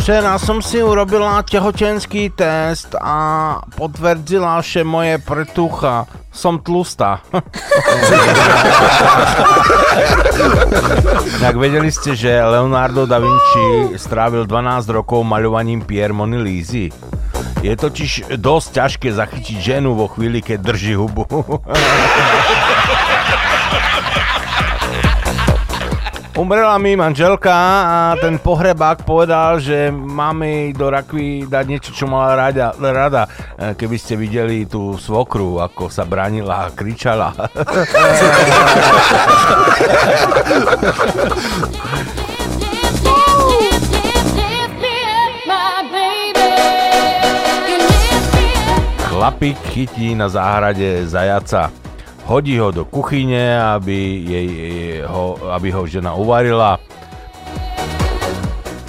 Včera som si urobila tehotenský test a potvrdila, že moje pretucha. Som tlustá. tak vedeli ste, že Leonardo da Vinci strávil 12 rokov maľovaním Pierre Mony? Je totiž dosť ťažké zachytiť ženu vo chvíli, keď drží hubu. Umrela mi manželka a ten pohrebák povedal, že máme jej do rakvy dať niečo, čo mala rada, rada. E, Keby ste videli tú svokru, ako sa bránila a kričala. Chlapík chytí na záhrade zajaca. Hodí ho do kuchyne, aby, jej, ho, aby ho žena uvarila.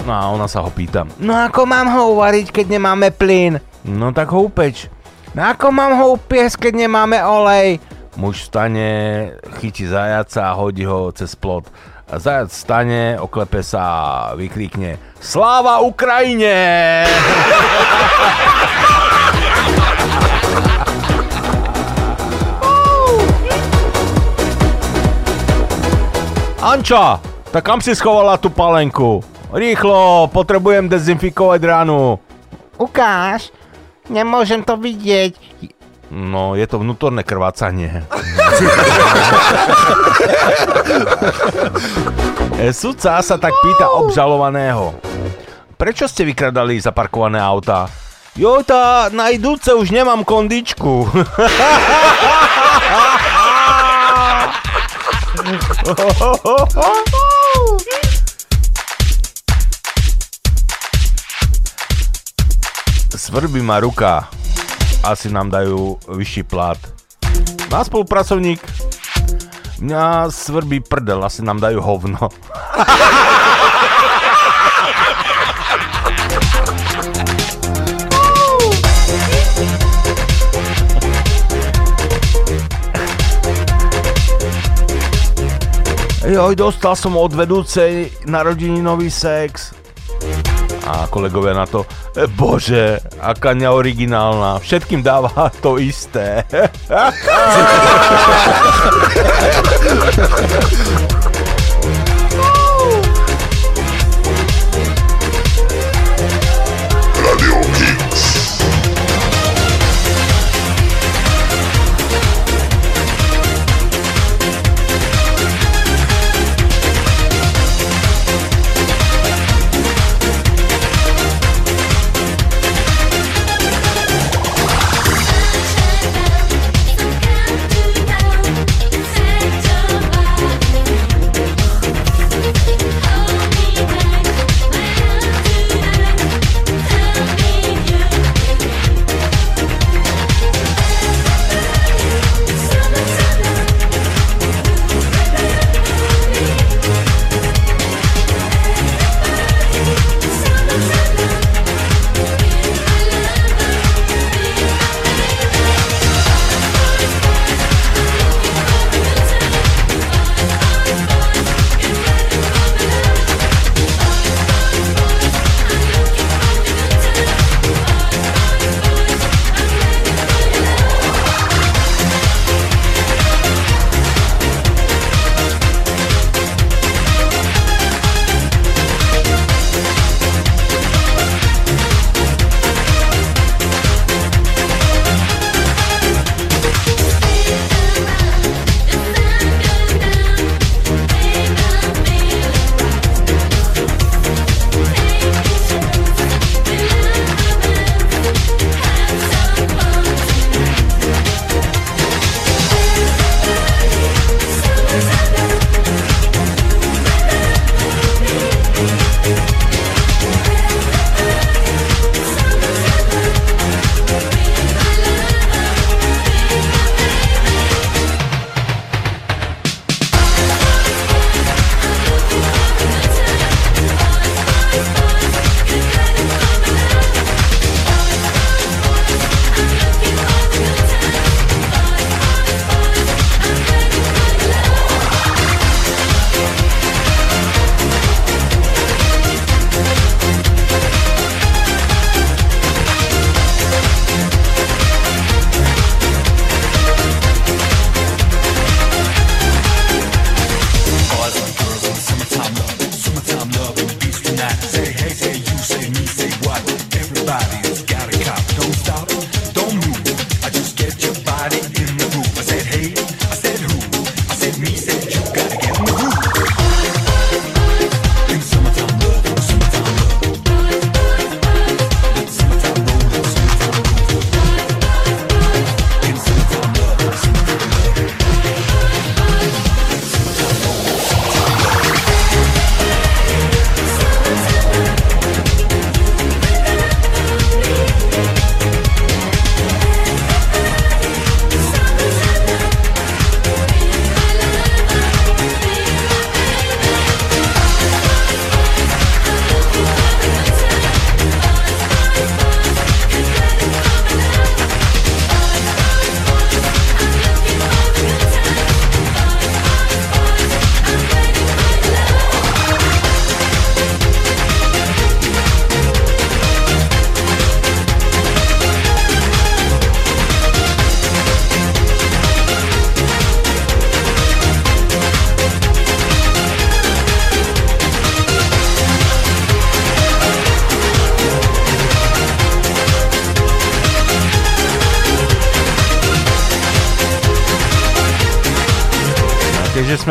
No a ona sa ho pýta. No ako mám ho uvariť, keď nemáme plyn? No tak ho upeč. No ako mám ho upiesť, keď nemáme olej? Muž vstane, chytí zajaca a hodí ho cez plot. Zajac stane, oklepe sa a vykríkne Sláva Ukrajine! Anča, tak kam si schovala tú palenku? Rýchlo, potrebujem dezinfikovať ránu. Ukáž, nemôžem to vidieť. No, je to vnútorné krvácanie. E, Sudca sa tak pýta obžalovaného. Prečo ste vykradali zaparkované auta? Jojta, na idúce už nemám kondičku. Svrbí ma ruka. Asi nám dajú vyšší plat. Na spolupracovník. Mňa svrbí prdel, asi nám dajú hovno. Joj, dostal som od vedúcej narodeninový sex. A kolegovia na to, e, bože, aká neoriginálna, všetkým dáva to isté.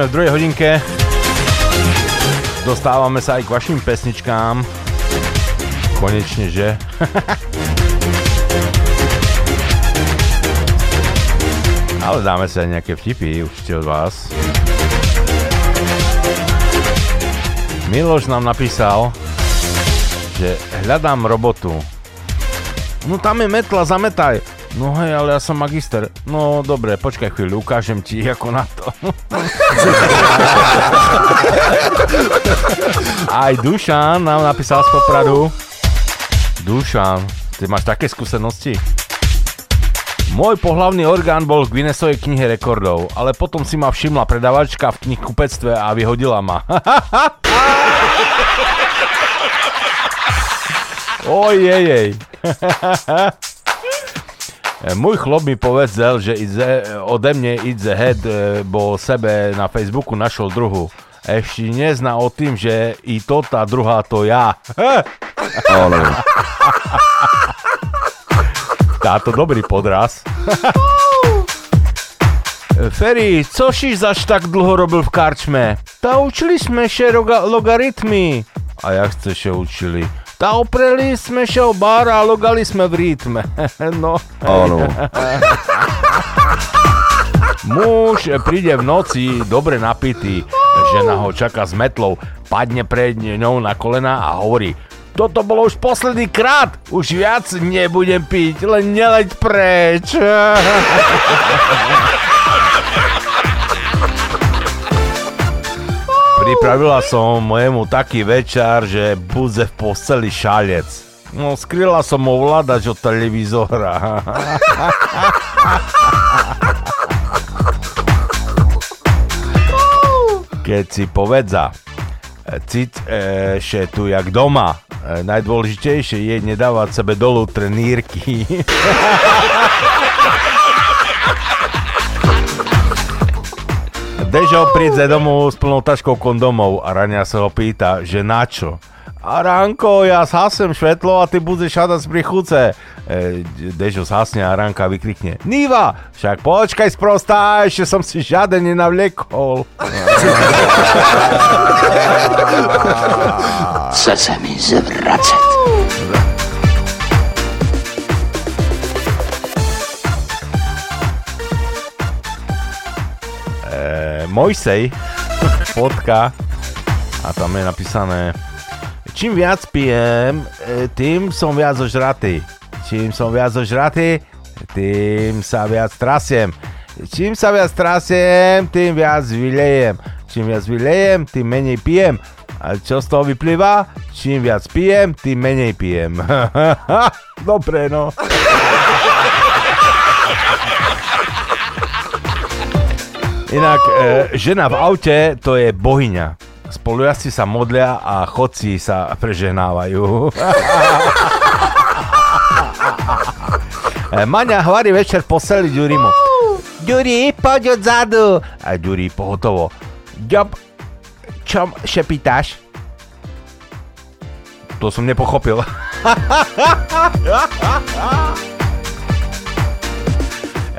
v druhej hodinke. Dostávame sa aj k vašim pesničkám. Konečne, že? Ale dáme sa aj nejaké vtipy, určite od vás. Miloš nám napísal, že hľadám robotu. No tam je metla, zametaj. No hej, ale ja som magister. No dobre, počkaj chvíľu, ukážem ti ako na to. Aj Dušan nám napísal z Popradu. Dušan, ty máš také skúsenosti? Môj pohlavný orgán bol v Guinnessovej knihe rekordov, ale potom si ma všimla predavačka v knihkupectve a vyhodila ma. Ojejej. Môj chlop mi povedal, že ide, ode mne ide head, e, bo sebe na Facebooku našol druhu. Ešte nezná o tým, že i to tá druhá to ja. Áno. Táto dobrý podraz. Ferry, co si zaš tak dlho robil v karčme? Tá učili sme še roga- logaritmy. A jak ste še učili? Tá opreli sme še o bar a logali sme v rytme. no. Áno. Muž príde v noci dobre napitý, žena ho čaká s metlou, padne pred ňou na kolena a hovorí toto bolo už posledný krát, už viac nebudem piť, len neleď preč. Pripravila som mojemu taký večer, že budze v posteli šalec. No, skryla som mu ovládač od televízora. Keď si povedza, cít e, še tu jak doma. E, najdôležitejšie je nedávať sebe dolu trenírky. Dežo príde domov s plnou taškou kondomov a Rania sa ho pýta, že na čo? A Ranko, ja zhasem švetlo a ty budeš šadať z prichuce. E, Dežo zhasne a Ranka vykrikne. Níva, však počkaj sprostá, ešte som si žiaden nenavliekol. Chce se mi zvracet. Mojsej, fotka a tam je napísané Čím viac pijem, e, tým som viac ožratý. Čím som viac ožratý, tým sa viac trasiem. Čím sa viac trasiem, tým viac vylejem. Čím viac vylejem, tým menej pijem. A čo z toho vyplýva? Čím viac pijem, tým menej pijem. Dobre, no. Inak, e, žena v aute to je bohyňa. Spolujazci sa modlia a chodci sa prežehnávajú. E, Maňa hvarí večer poseli Ďurimu. Ďuri, poď odzadu. A Ďuri pohotovo. Ďob, čom šepítaš? To som nepochopil.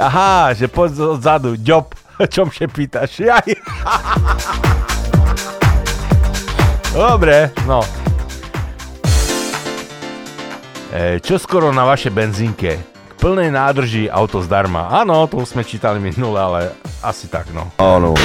Aha, že poď odzadu. Ďob, čom šepítaš? Jaj. Dobre, no. E, čo skoro na vaše benzínke? K plnej nádrži auto zdarma. Áno, to sme čítali minule, ale asi tak, no. Áno.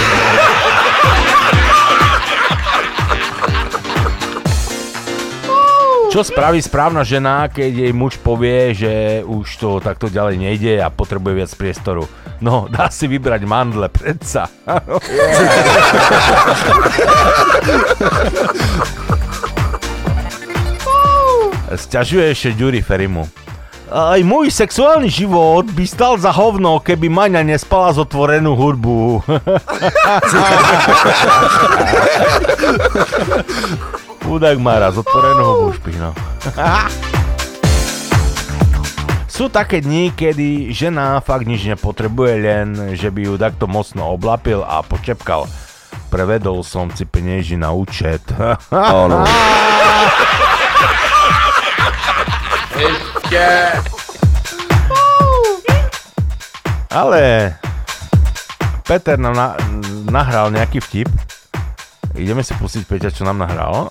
Čo spraví správna žena, keď jej muž povie, že už to takto ďalej nejde a potrebuje viac priestoru? No, dá si vybrať mandle, predsa. Sťažuje ešte Ďuri Ferimu. Aj môj sexuálny život by stal za hovno, keby Maňa nespala z otvorenú hudbu. Chudák má raz otvorenú hubu špino. Sú také dni, kedy žena fakt nič nepotrebuje, len že by ju takto mocno oblapil a počepkal. Prevedol som si penieži na účet. Áno. Ešte. Ale Peter nám na, nahral nejaký vtip. Ideme si pustiť Peťa, čo nám nahral.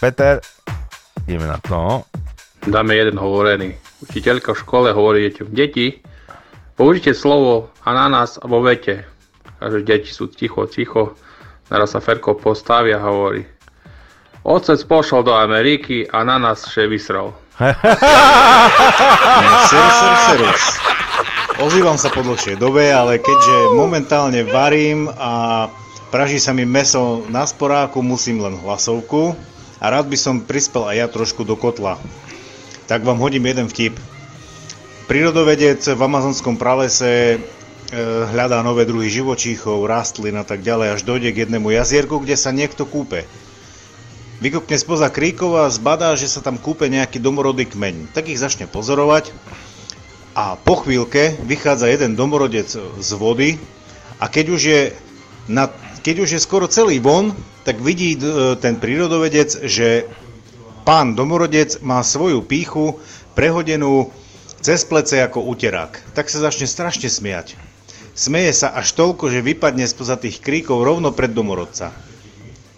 Peter, ideme na to. Dáme jeden hovorený. Učiteľka v škole hovorí deťom. Deti, použite slovo ananás vo vete. Kaže, deti sú ticho, ticho. Naraz sa Ferko postaví a hovorí. Otec pošol do Ameriky a na nás še vysral. Ozývam sa po dlhšej dobe, ale keďže momentálne varím a praží sa mi meso na sporáku, musím len hlasovku a rád by som prispel aj ja trošku do kotla. Tak vám hodím jeden vtip. Prírodovedec v amazonskom pralese e, hľadá nové druhy živočíchov, rastlín a tak ďalej, až dojde k jednému jazierku, kde sa niekto kúpe. Vykopne spoza kríkov a zbadá, že sa tam kúpe nejaký domorodý kmeň. Tak ich začne pozorovať a po chvíľke vychádza jeden domorodec z vody a keď už je, na, keď už je skoro celý von, tak vidí e, ten prírodovedec, že pán domorodec má svoju píchu prehodenú cez plece ako uterák. Tak sa začne strašne smiať. Smeje sa až toľko, že vypadne spoza tých kríkov rovno pred domorodca.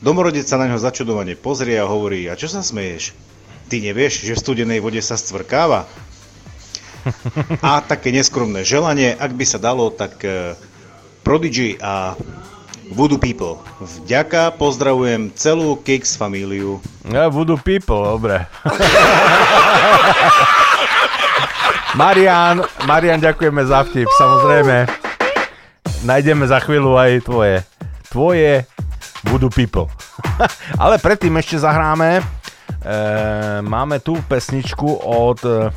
Domorodec sa na ňo začudovane pozrie a hovorí, a čo sa smeješ? Ty nevieš, že v studenej vode sa stvrkáva? A také neskromné želanie, ak by sa dalo, tak uh, Prodigy a Voodoo People. Vďaka, pozdravujem celú Kicks famíliu. Ja, Voodoo People, dobre. Marian, Marian, ďakujeme za vtip, samozrejme. Nájdeme za chvíľu aj tvoje. Tvoje Voodoo People. Ale predtým ešte zahráme. E, máme tu pesničku od... e,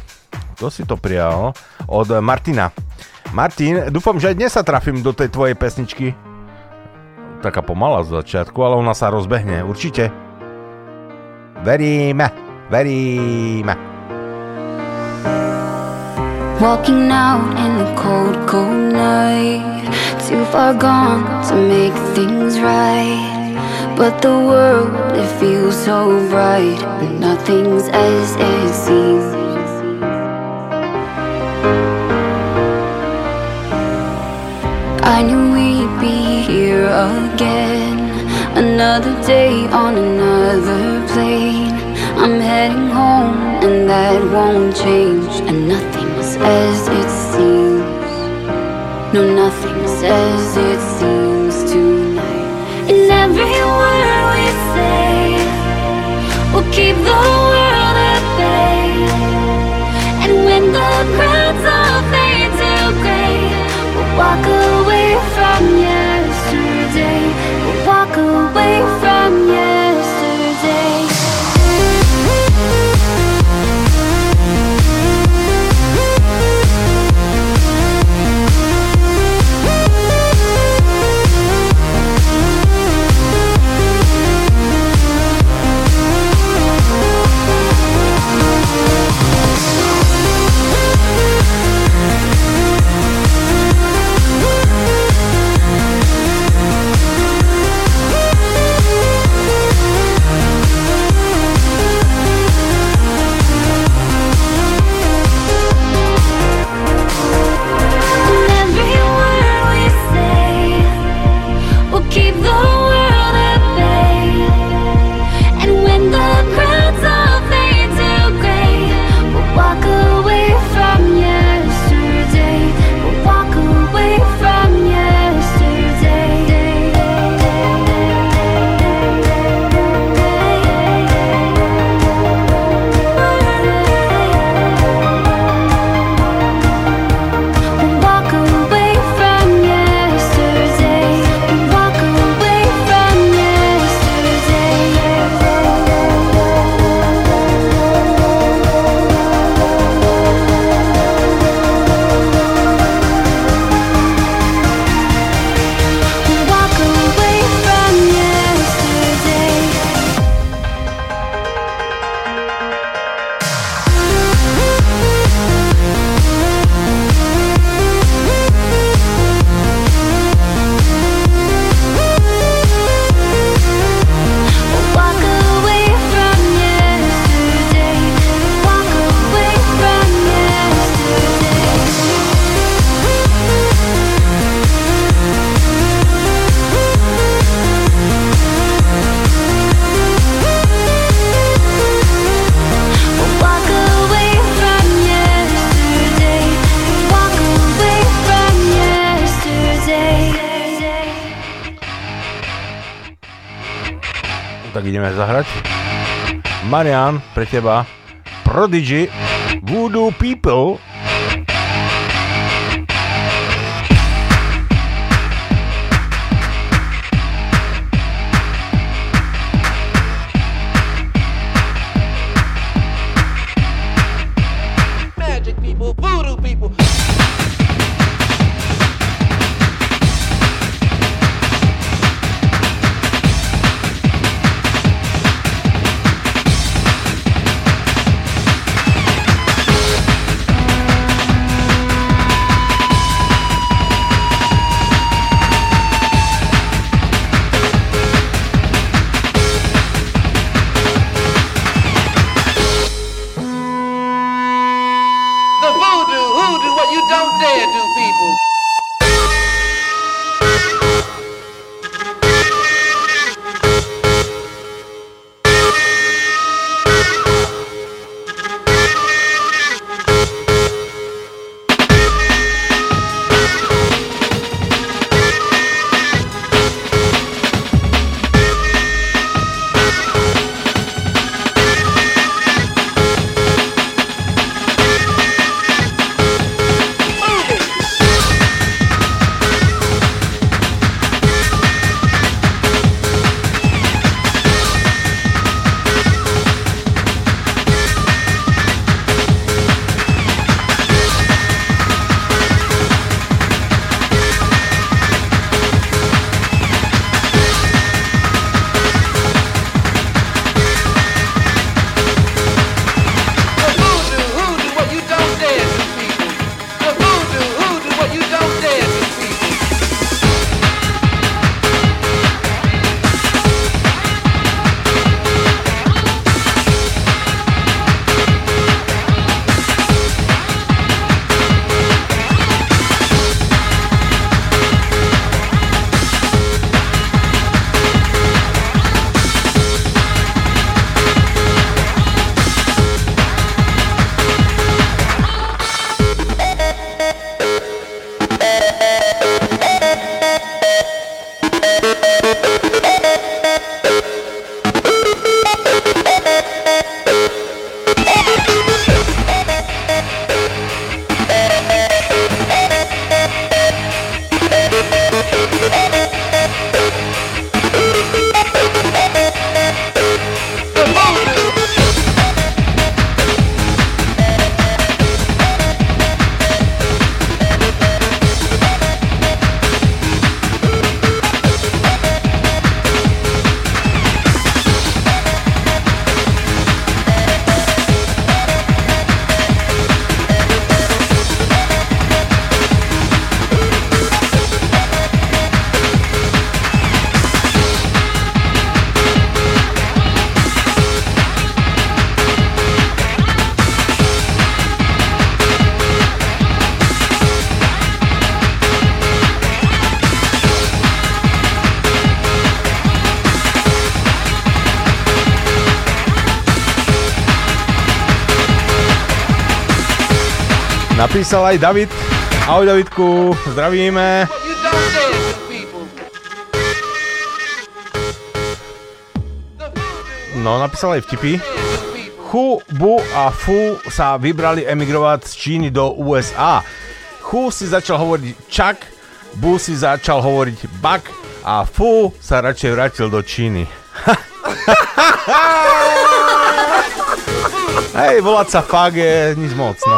Kto si to prijal? Od Martina. Martin, dúfam, že aj dnes sa trafím do tej tvojej pesničky. Taká pomalá z začiatku, ale ona sa rozbehne, určite. Veríme, veríme. Walking out in the cold, cold night. Too far gone to make things right. But the world, it feels so bright. But nothing's as it seems. I knew be here again. Another day on another plane. I'm heading home, and that won't change. And nothing's as it seems. No, nothing's as it seems tonight. And every word we say will keep the world at bay. And when the crowds all fade to gray, we'll walk away from yesterday life. Ideme zahrať. Marian, pre teba. Prodigy, Voodoo People. Napísal aj David. Ahoj Davidku, zdravíme. No, napísal aj vtipy. Hu, Bu a Fu sa vybrali emigrovať z Číny do USA. Hu si začal hovoriť Chuck, Bu si začal hovoriť Buck a Fu sa radšej vrátil do Číny. Hej, volať sa fakt je nič moc, no.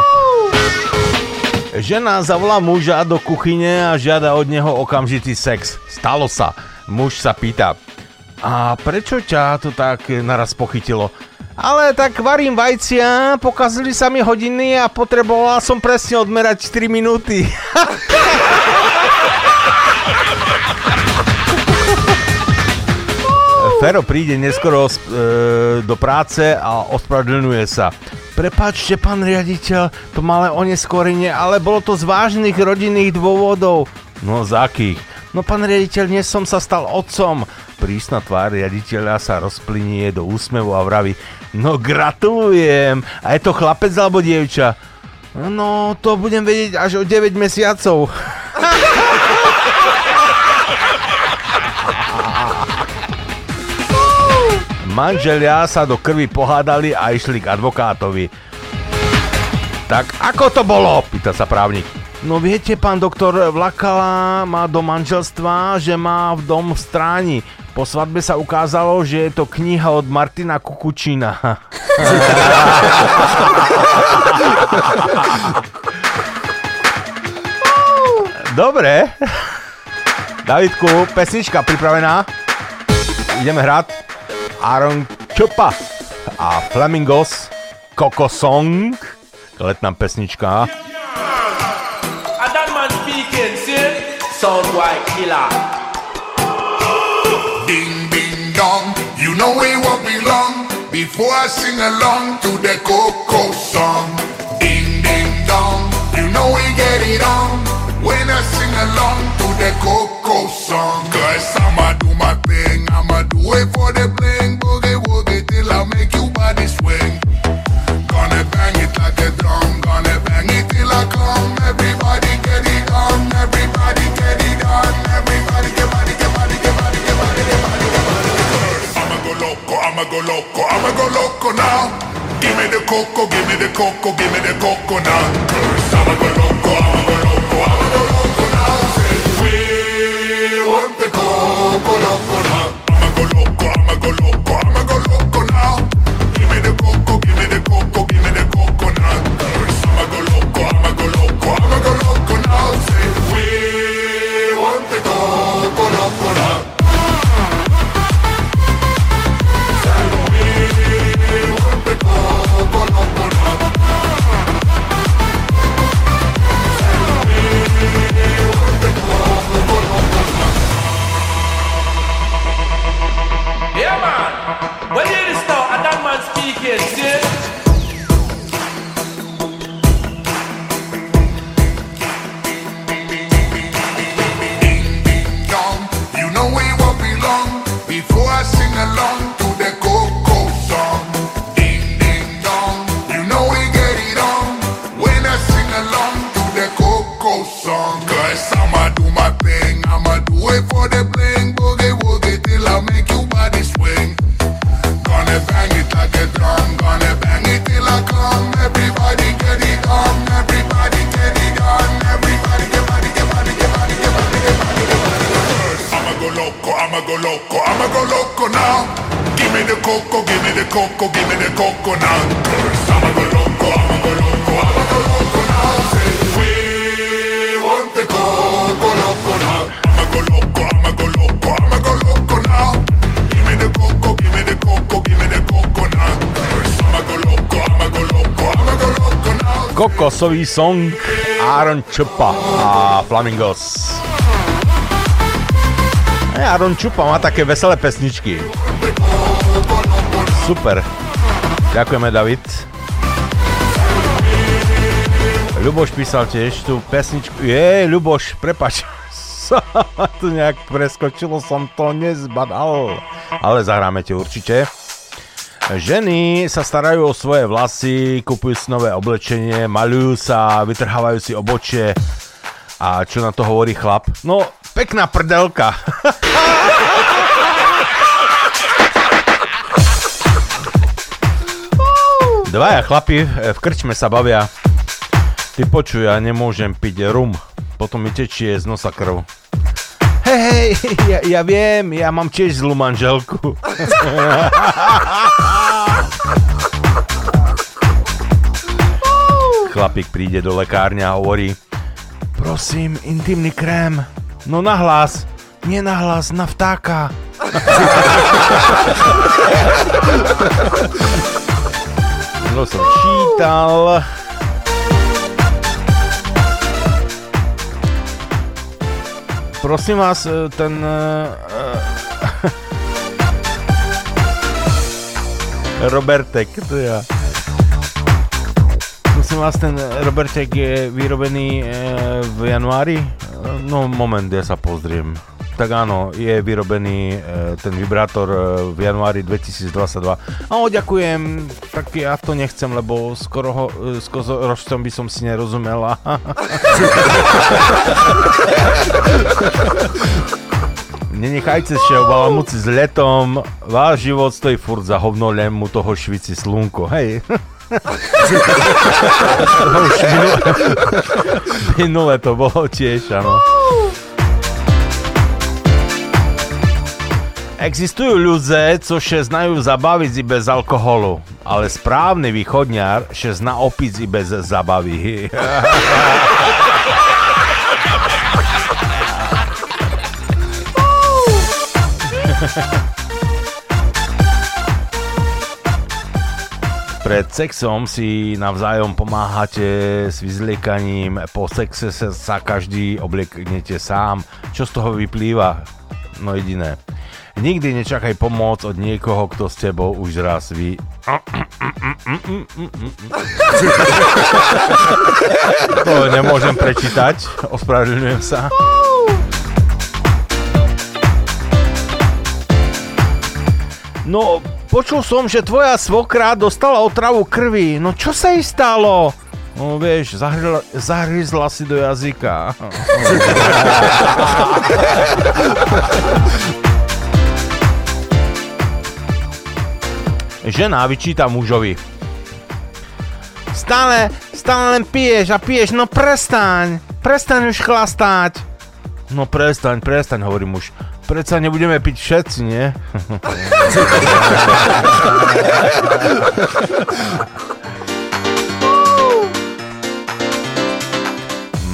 Žena zavolá muža do kuchyne a žiada od neho okamžitý sex. Stalo sa. Muž sa pýta, a prečo ťa to tak naraz pochytilo? Ale tak varím vajcia, pokazili sa mi hodiny a potrebovala som presne odmerať 4 minúty. Fero príde neskoro e, do práce a ospravedlňuje sa. Prepačte, pán riaditeľ, to malé oneskorenie, ale bolo to z vážnych rodinných dôvodov. No z akých? No pán riaditeľ, dnes som sa stal otcom. Prísna tvár riaditeľa sa rozplynie do úsmevu a vraví, no gratulujem. A je to chlapec alebo dievča? No, to budem vedieť až o 9 mesiacov. Manželia sa do krvi pohádali a išli k advokátovi. Tak ako to bolo? Pýta sa právnik. No viete, pán doktor Vlakala má do manželstva, že má v dom v stráni. Po svadbe sa ukázalo, že je to kniha od Martina Kukučina. Dobre. Davidku, pesnička pripravená. Ideme hrať. Aaron Čopa a Flamingos Coco Song. Letná pesnička. And that man speaking, see? Sound white killer. Ding ding dong, you know we won't be long before I sing along to the Coco song. Ding ding dong, you know we get it on when I sing along to the Coco song. Cause I'ma do my thing, I'ma do it for the I'ma go loco, I'ma go loco now. Give me the coco, give me the coco, give me the coco now. I'ma go loco, I'ma go loco, I'ma go loco now. We want the coco loco now. I'ma go loco, I'ma go loco, I'ma Kokosový song Aaron Čupa a Flamingos. E, Aaron Čupa má také veselé pesničky. Super. Ďakujeme, David. Ľuboš písal tiež tú pesničku. Je, Ľuboš, prepač. Tu nejak preskočilo, som to nezbadal. Ale zahráme ti určite. Ženy sa starajú o svoje vlasy, kupujú si nové oblečenie, malujú sa, vytrhávajú si obočie. A čo na to hovorí chlap? No, pekná prdelka. Dvaja chlapi v krčme sa bavia. Ty počuj, ja nemôžem piť rum, potom mi tečie z nosa krv. Hej, hej, ja, ja viem, ja mám tiež zlú manželku. Chlapík príde do lekárne a hovorí Prosím, intimný krém. No nahlas, nie nahlas, na vtáka. No som čítal. Prosím vás, e, ten... e, Robertek, to ja. Prosím vás, ten Robertek je vyrobený e, v januári? E, No moment, ja sa pozriem. Tak áno, je vyrobený e, ten vibrátor e, v januári 2022. A ďakujem, tak ja to nechcem, lebo skoro ho, e, s kozorožcom by som si nerozumela. Nenechajte sa obalamúci s letom, váš život stojí furt za hovno, len mu toho švici slunko, hej. Minule, minule to bolo tiež, áno. Existujú ľudze, co še znajú zabaviť i bez alkoholu, ale správny východňar še zna opiť i bez zabavy. Pred sexom si navzájom pomáhate s vyzliekaním, po sexe sa, každý oblieknete sám. Čo z toho vyplýva? No jediné. Nikdy nečakaj pomoc od niekoho, kto s tebou už raz vy... To nemôžem prečítať, ospravedlňujem sa. No, počul som, že tvoja svokra dostala otravu krvi. No čo sa jej stalo? No vieš, zahryzla, zahryzla si do jazyka. Žena vyčíta mužovi. Stále, stále len piješ a piješ, no prestaň, prestaň už chlastať. No prestaň, prestaň, hovorí muž. Predsa nebudeme piť všetci, nie?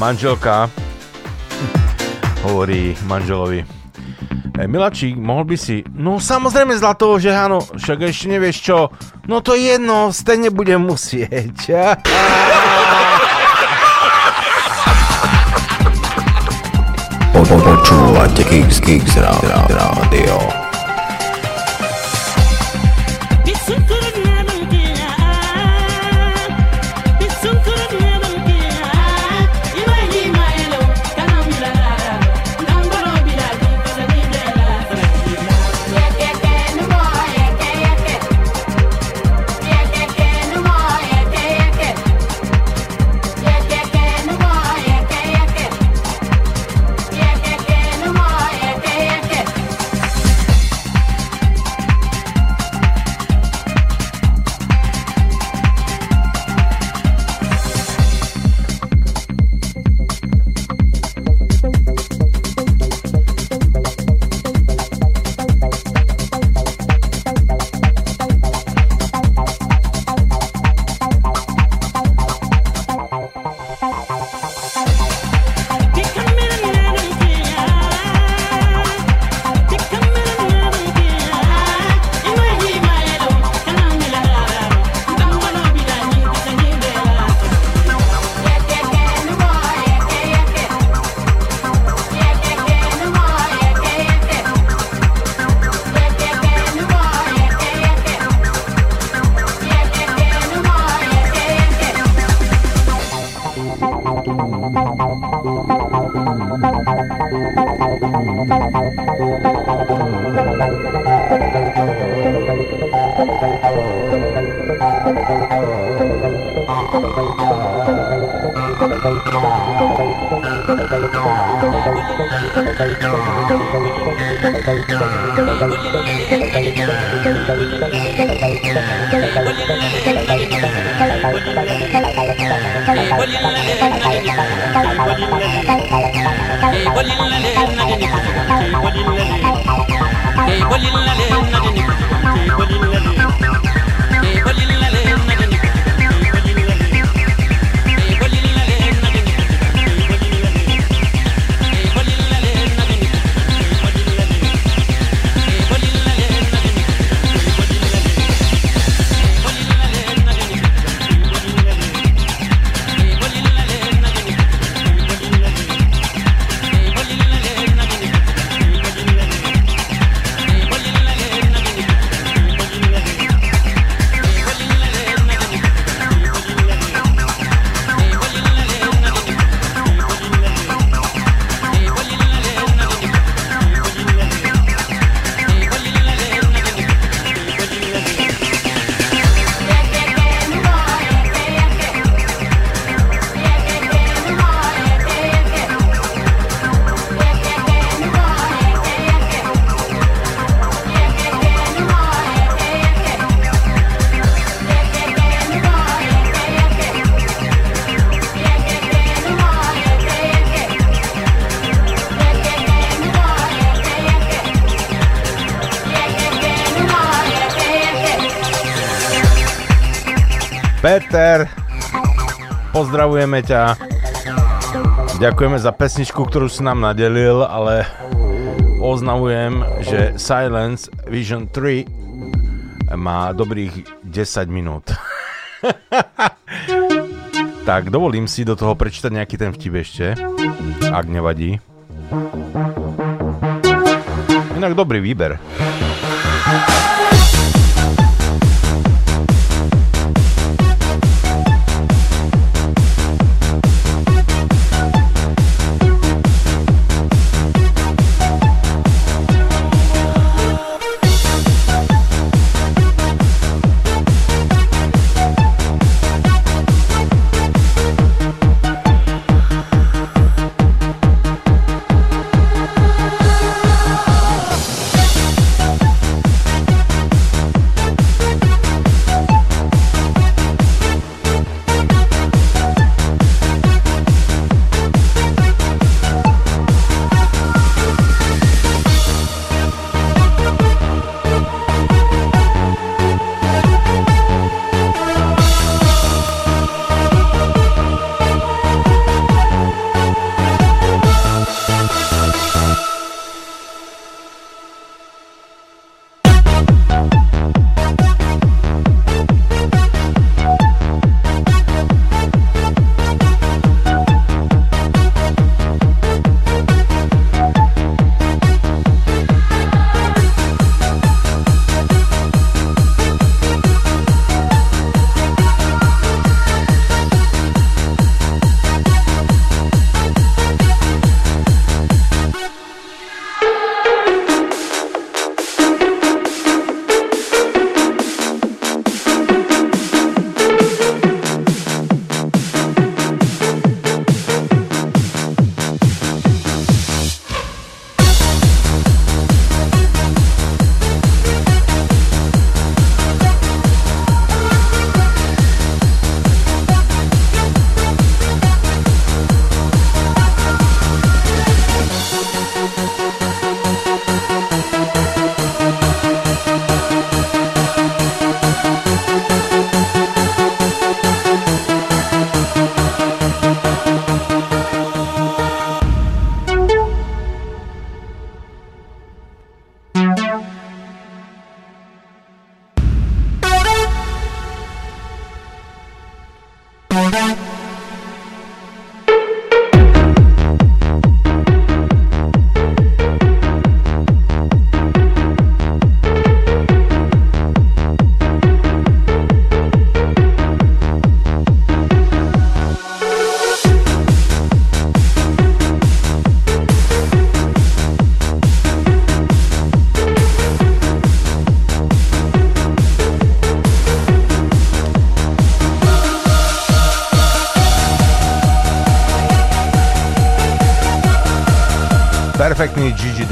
Manželka hovorí manželovi. E, Milačík, mohol by si... No samozrejme zlato, že áno, však ešte nevieš čo. No to je jedno, stejne budem musieť. Počúvate Kix Kix Rádio. Pozdravujeme ťa. Ďakujeme za pesničku, ktorú si nám nadelil, ale oznamujem, že Silence Vision 3 má dobrých 10 minút. tak dovolím si do toho prečítať nejaký ten vtip ešte, ak nevadí. Inak dobrý výber.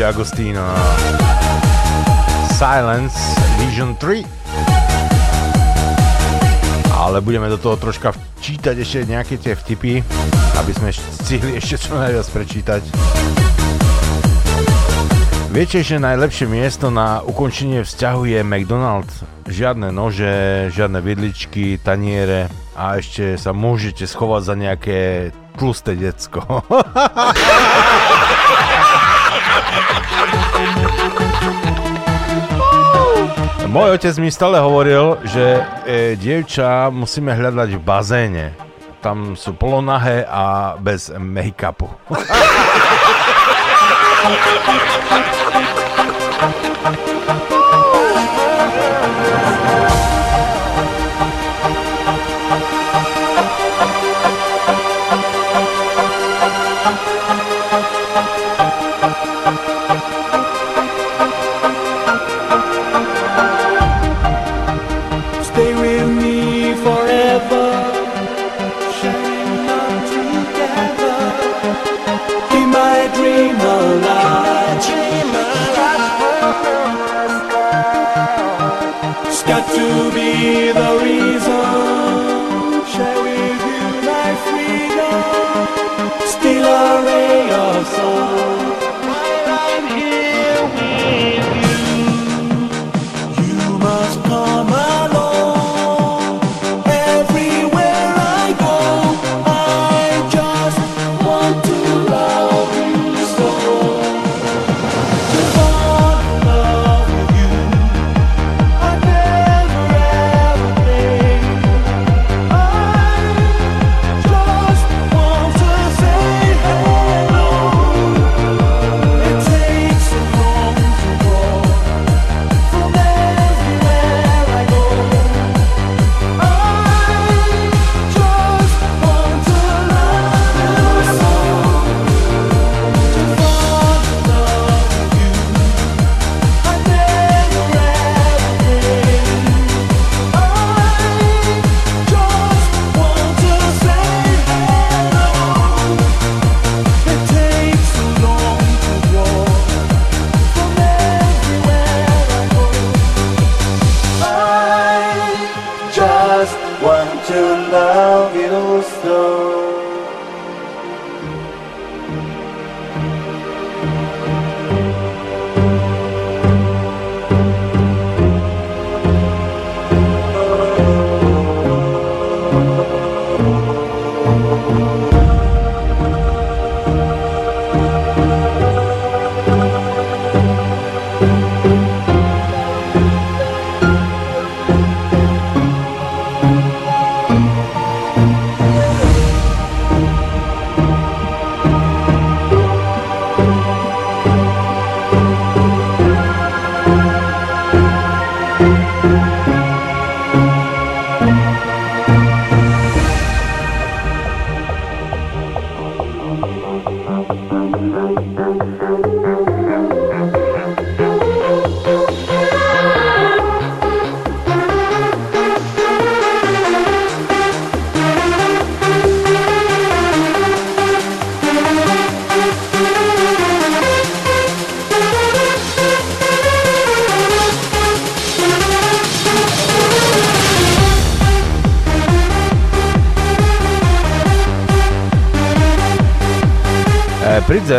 D'Agostino. Silence Vision 3. Ale budeme do toho troška čítať ešte nejaké tie vtipy, aby sme stihli ešte čo najviac prečítať. Viete, že najlepšie miesto na ukončenie vzťahu je McDonald's. Žiadne nože, žiadne vidličky, taniere a ešte sa môžete schovať za nejaké tlusté decko. Môj otec mi stále hovoril, že e, dievča musíme hľadať v bazéne. Tam sú polonahé a bez make-upu.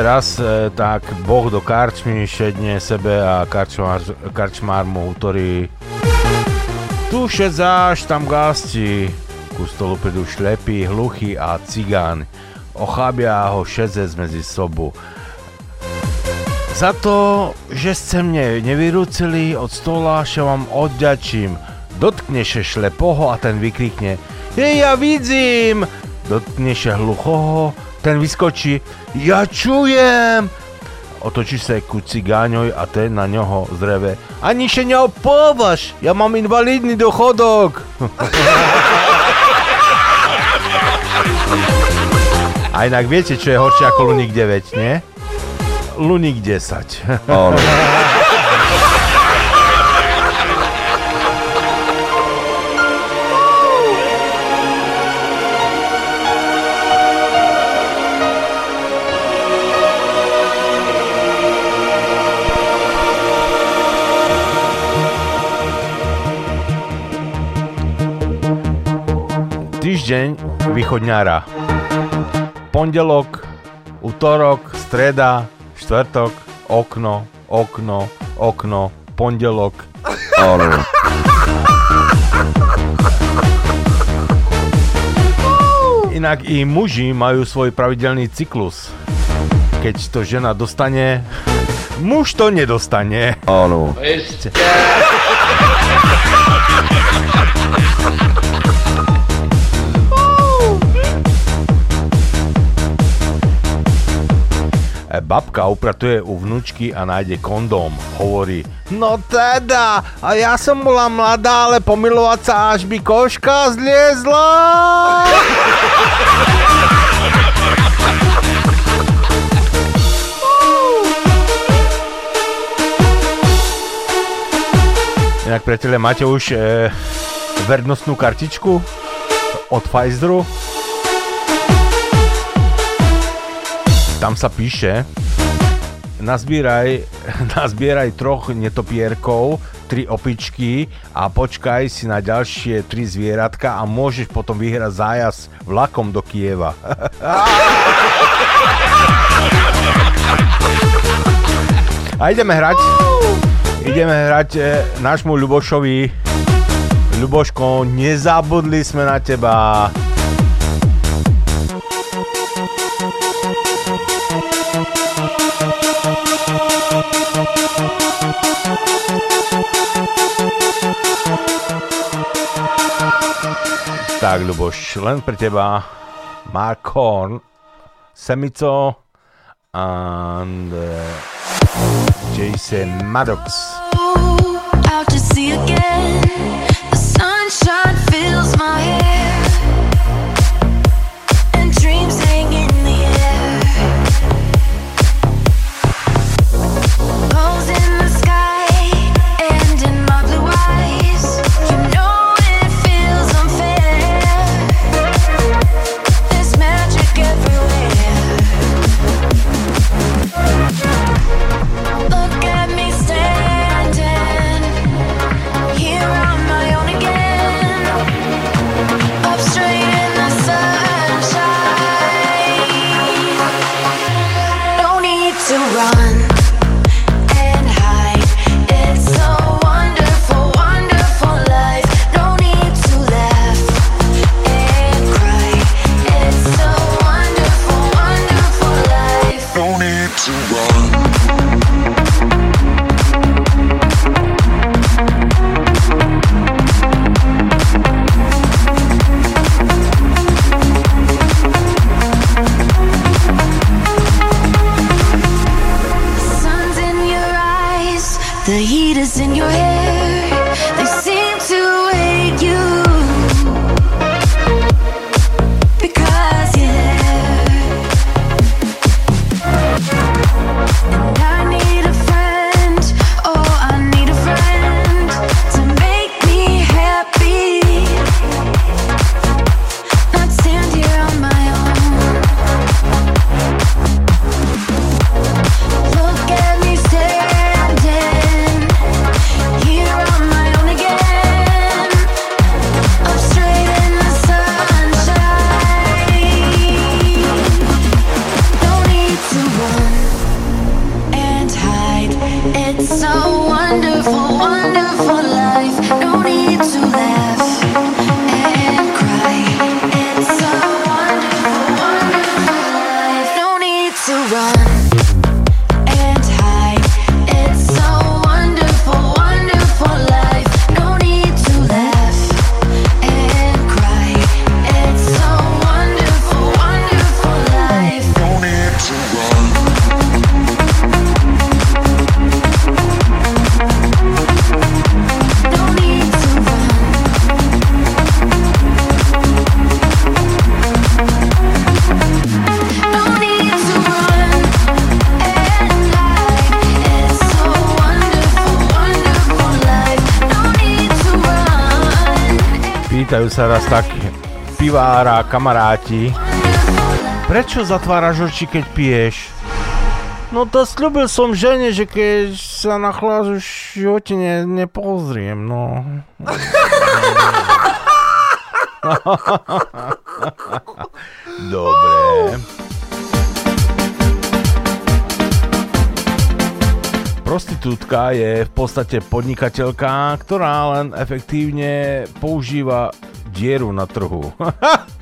raz, e, tak boh do karčmy šedne sebe a karčmár, karčmár mu utorí Tu šedzáš, tam gasti. Ku stolu prídu šlepý, hluchý a cigán. Ochábia ho šedzec medzi sobu. Za to, že ste mne nevyrúcili od stola, že vám odďačím. Dotkne sa šlepoho a ten vykrikne Hej, ja vidím! Dotkne sa hluchoho, ten vyskočí Ja čujem! Otočí sa ku cigáňoj a ten na ňoho zreve Ani še neopovaš, ja mám invalidný dochodok! A inak viete, čo je horšie ako Lunik 9, nie? Lunik 10. Áno. Týždeň východňára. Pondelok, útorok, streda, štvrtok, okno, okno, okno, pondelok. Inak i muži majú svoj pravidelný cyklus. Keď to žena dostane, muž to nedostane. Áno. Babka upratuje u vnúčky a nájde kondóm. Hovorí, no teda, a ja som bola mladá, ale pomilovať sa až by koška zliezla. Inak priatelia, máte už e, vernostnú kartičku od Pfizeru? Tam sa píše, nazbieraj, nazbieraj troch netopierkov, tri opičky a počkaj si na ďalšie tri zvieratka a môžeš potom vyhrať zájazd vlakom do Kieva. A ideme hrať. Ideme hrať e, nášmu Ľubošovi. Ľuboško, nezabudli sme na teba. Tak, Ľuboš, len pre teba Mark Horn, Semico and uh, Jason Maddox. out to again. The sunshine fills my hair, sa raz tak pivára, kamaráti. Prečo zatváraš oči, keď piješ? No to slúbil som žene, že keď sa na chlás už živote ne, nepozriem, no. Dobre. Prostitútka je v podstate podnikateľka, ktorá len efektívne používa dieru na trhu.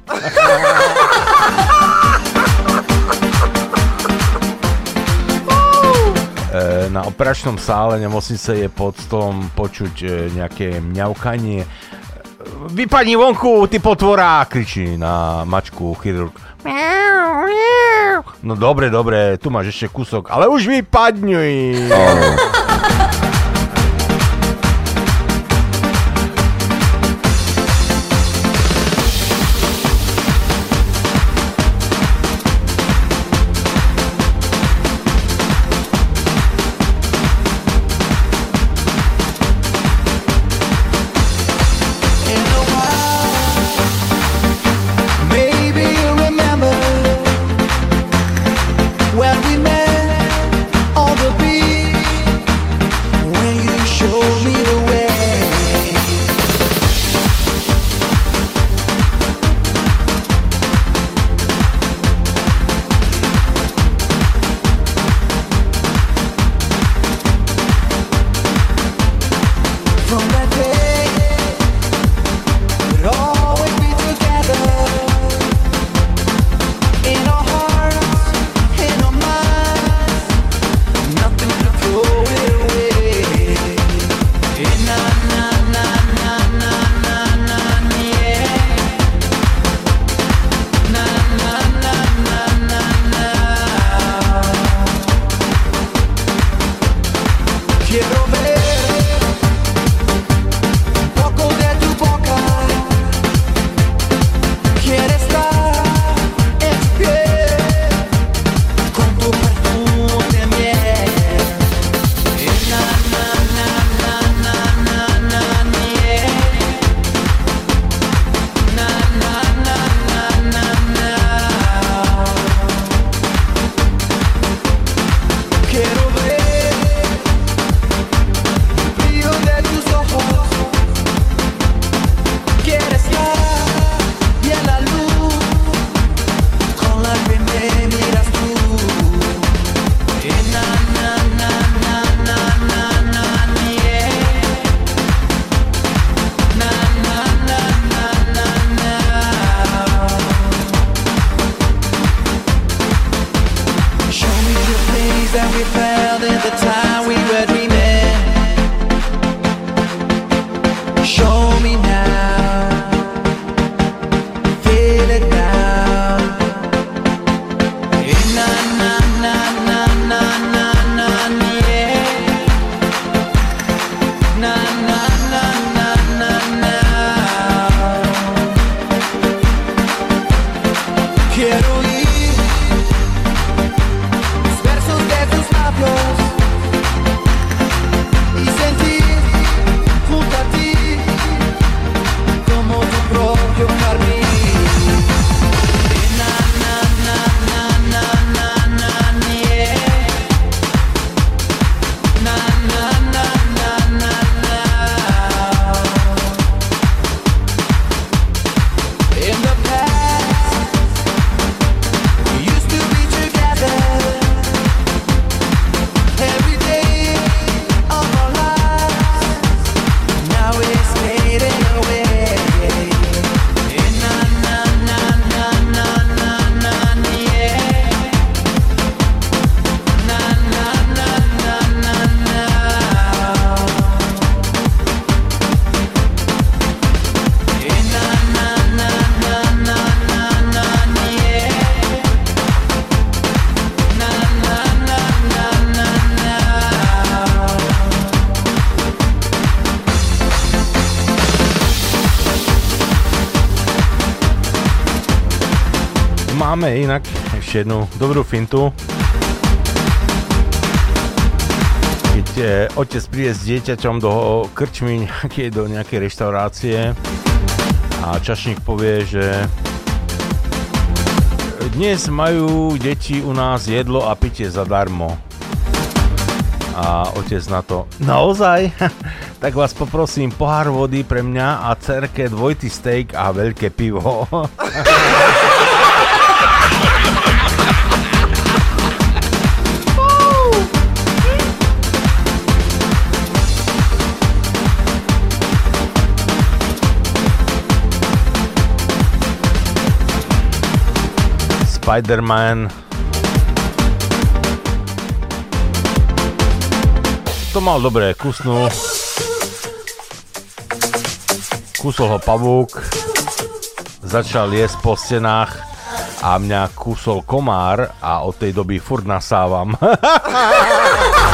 E, na operačnom sále nemocnice je pod stolom počuť e, nejaké mňaukanie. E, vypadni vonku, ty potvora, kričí na mačku chirurg. No dobre, dobre, tu máš ešte kúsok, ale už vypadňuj. máme inak ešte jednu dobrú fintu. Keď e, otec príde s dieťaťom do krčmy nejakej, do nejakej reštaurácie a čašník povie, že dnes majú deti u nás jedlo a pitie zadarmo. A otec na to, naozaj? tak vás poprosím pohár vody pre mňa a cerke dvojitý steak a veľké pivo. Spider-Man. To mal dobré, kusnul. Kusol ho pavúk, začal jesť po stenách a mňa kusol komár a od tej doby furt nasávam.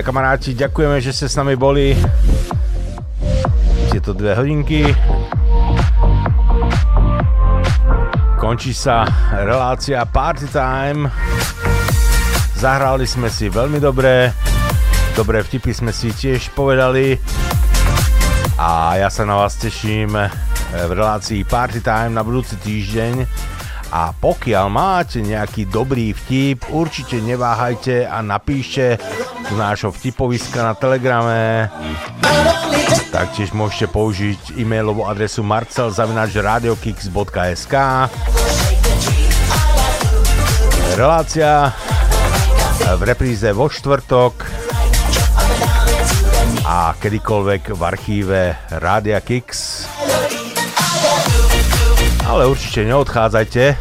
Priatelia, kamaráti, ďakujeme, že ste s nami boli tieto dve hodinky. Končí sa relácia Party Time. Zahrali sme si veľmi dobre. Dobré vtipy sme si tiež povedali. A ja sa na vás teším v relácii Party Time na budúci týždeň. A pokiaľ máte nejaký dobrý vtip, určite neváhajte a napíšte do nášho vtipoviska na telegrame. Taktiež môžete použiť e-mailovú adresu marcel.radiokix.sk Relácia v repríze vo štvrtok a kedykoľvek v archíve Rádia Kix. Ale určite neodchádzajte,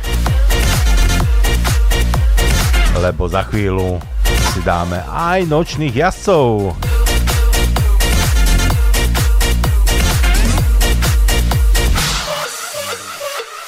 lebo za chvíľu si dáme aj nočných jazdcov.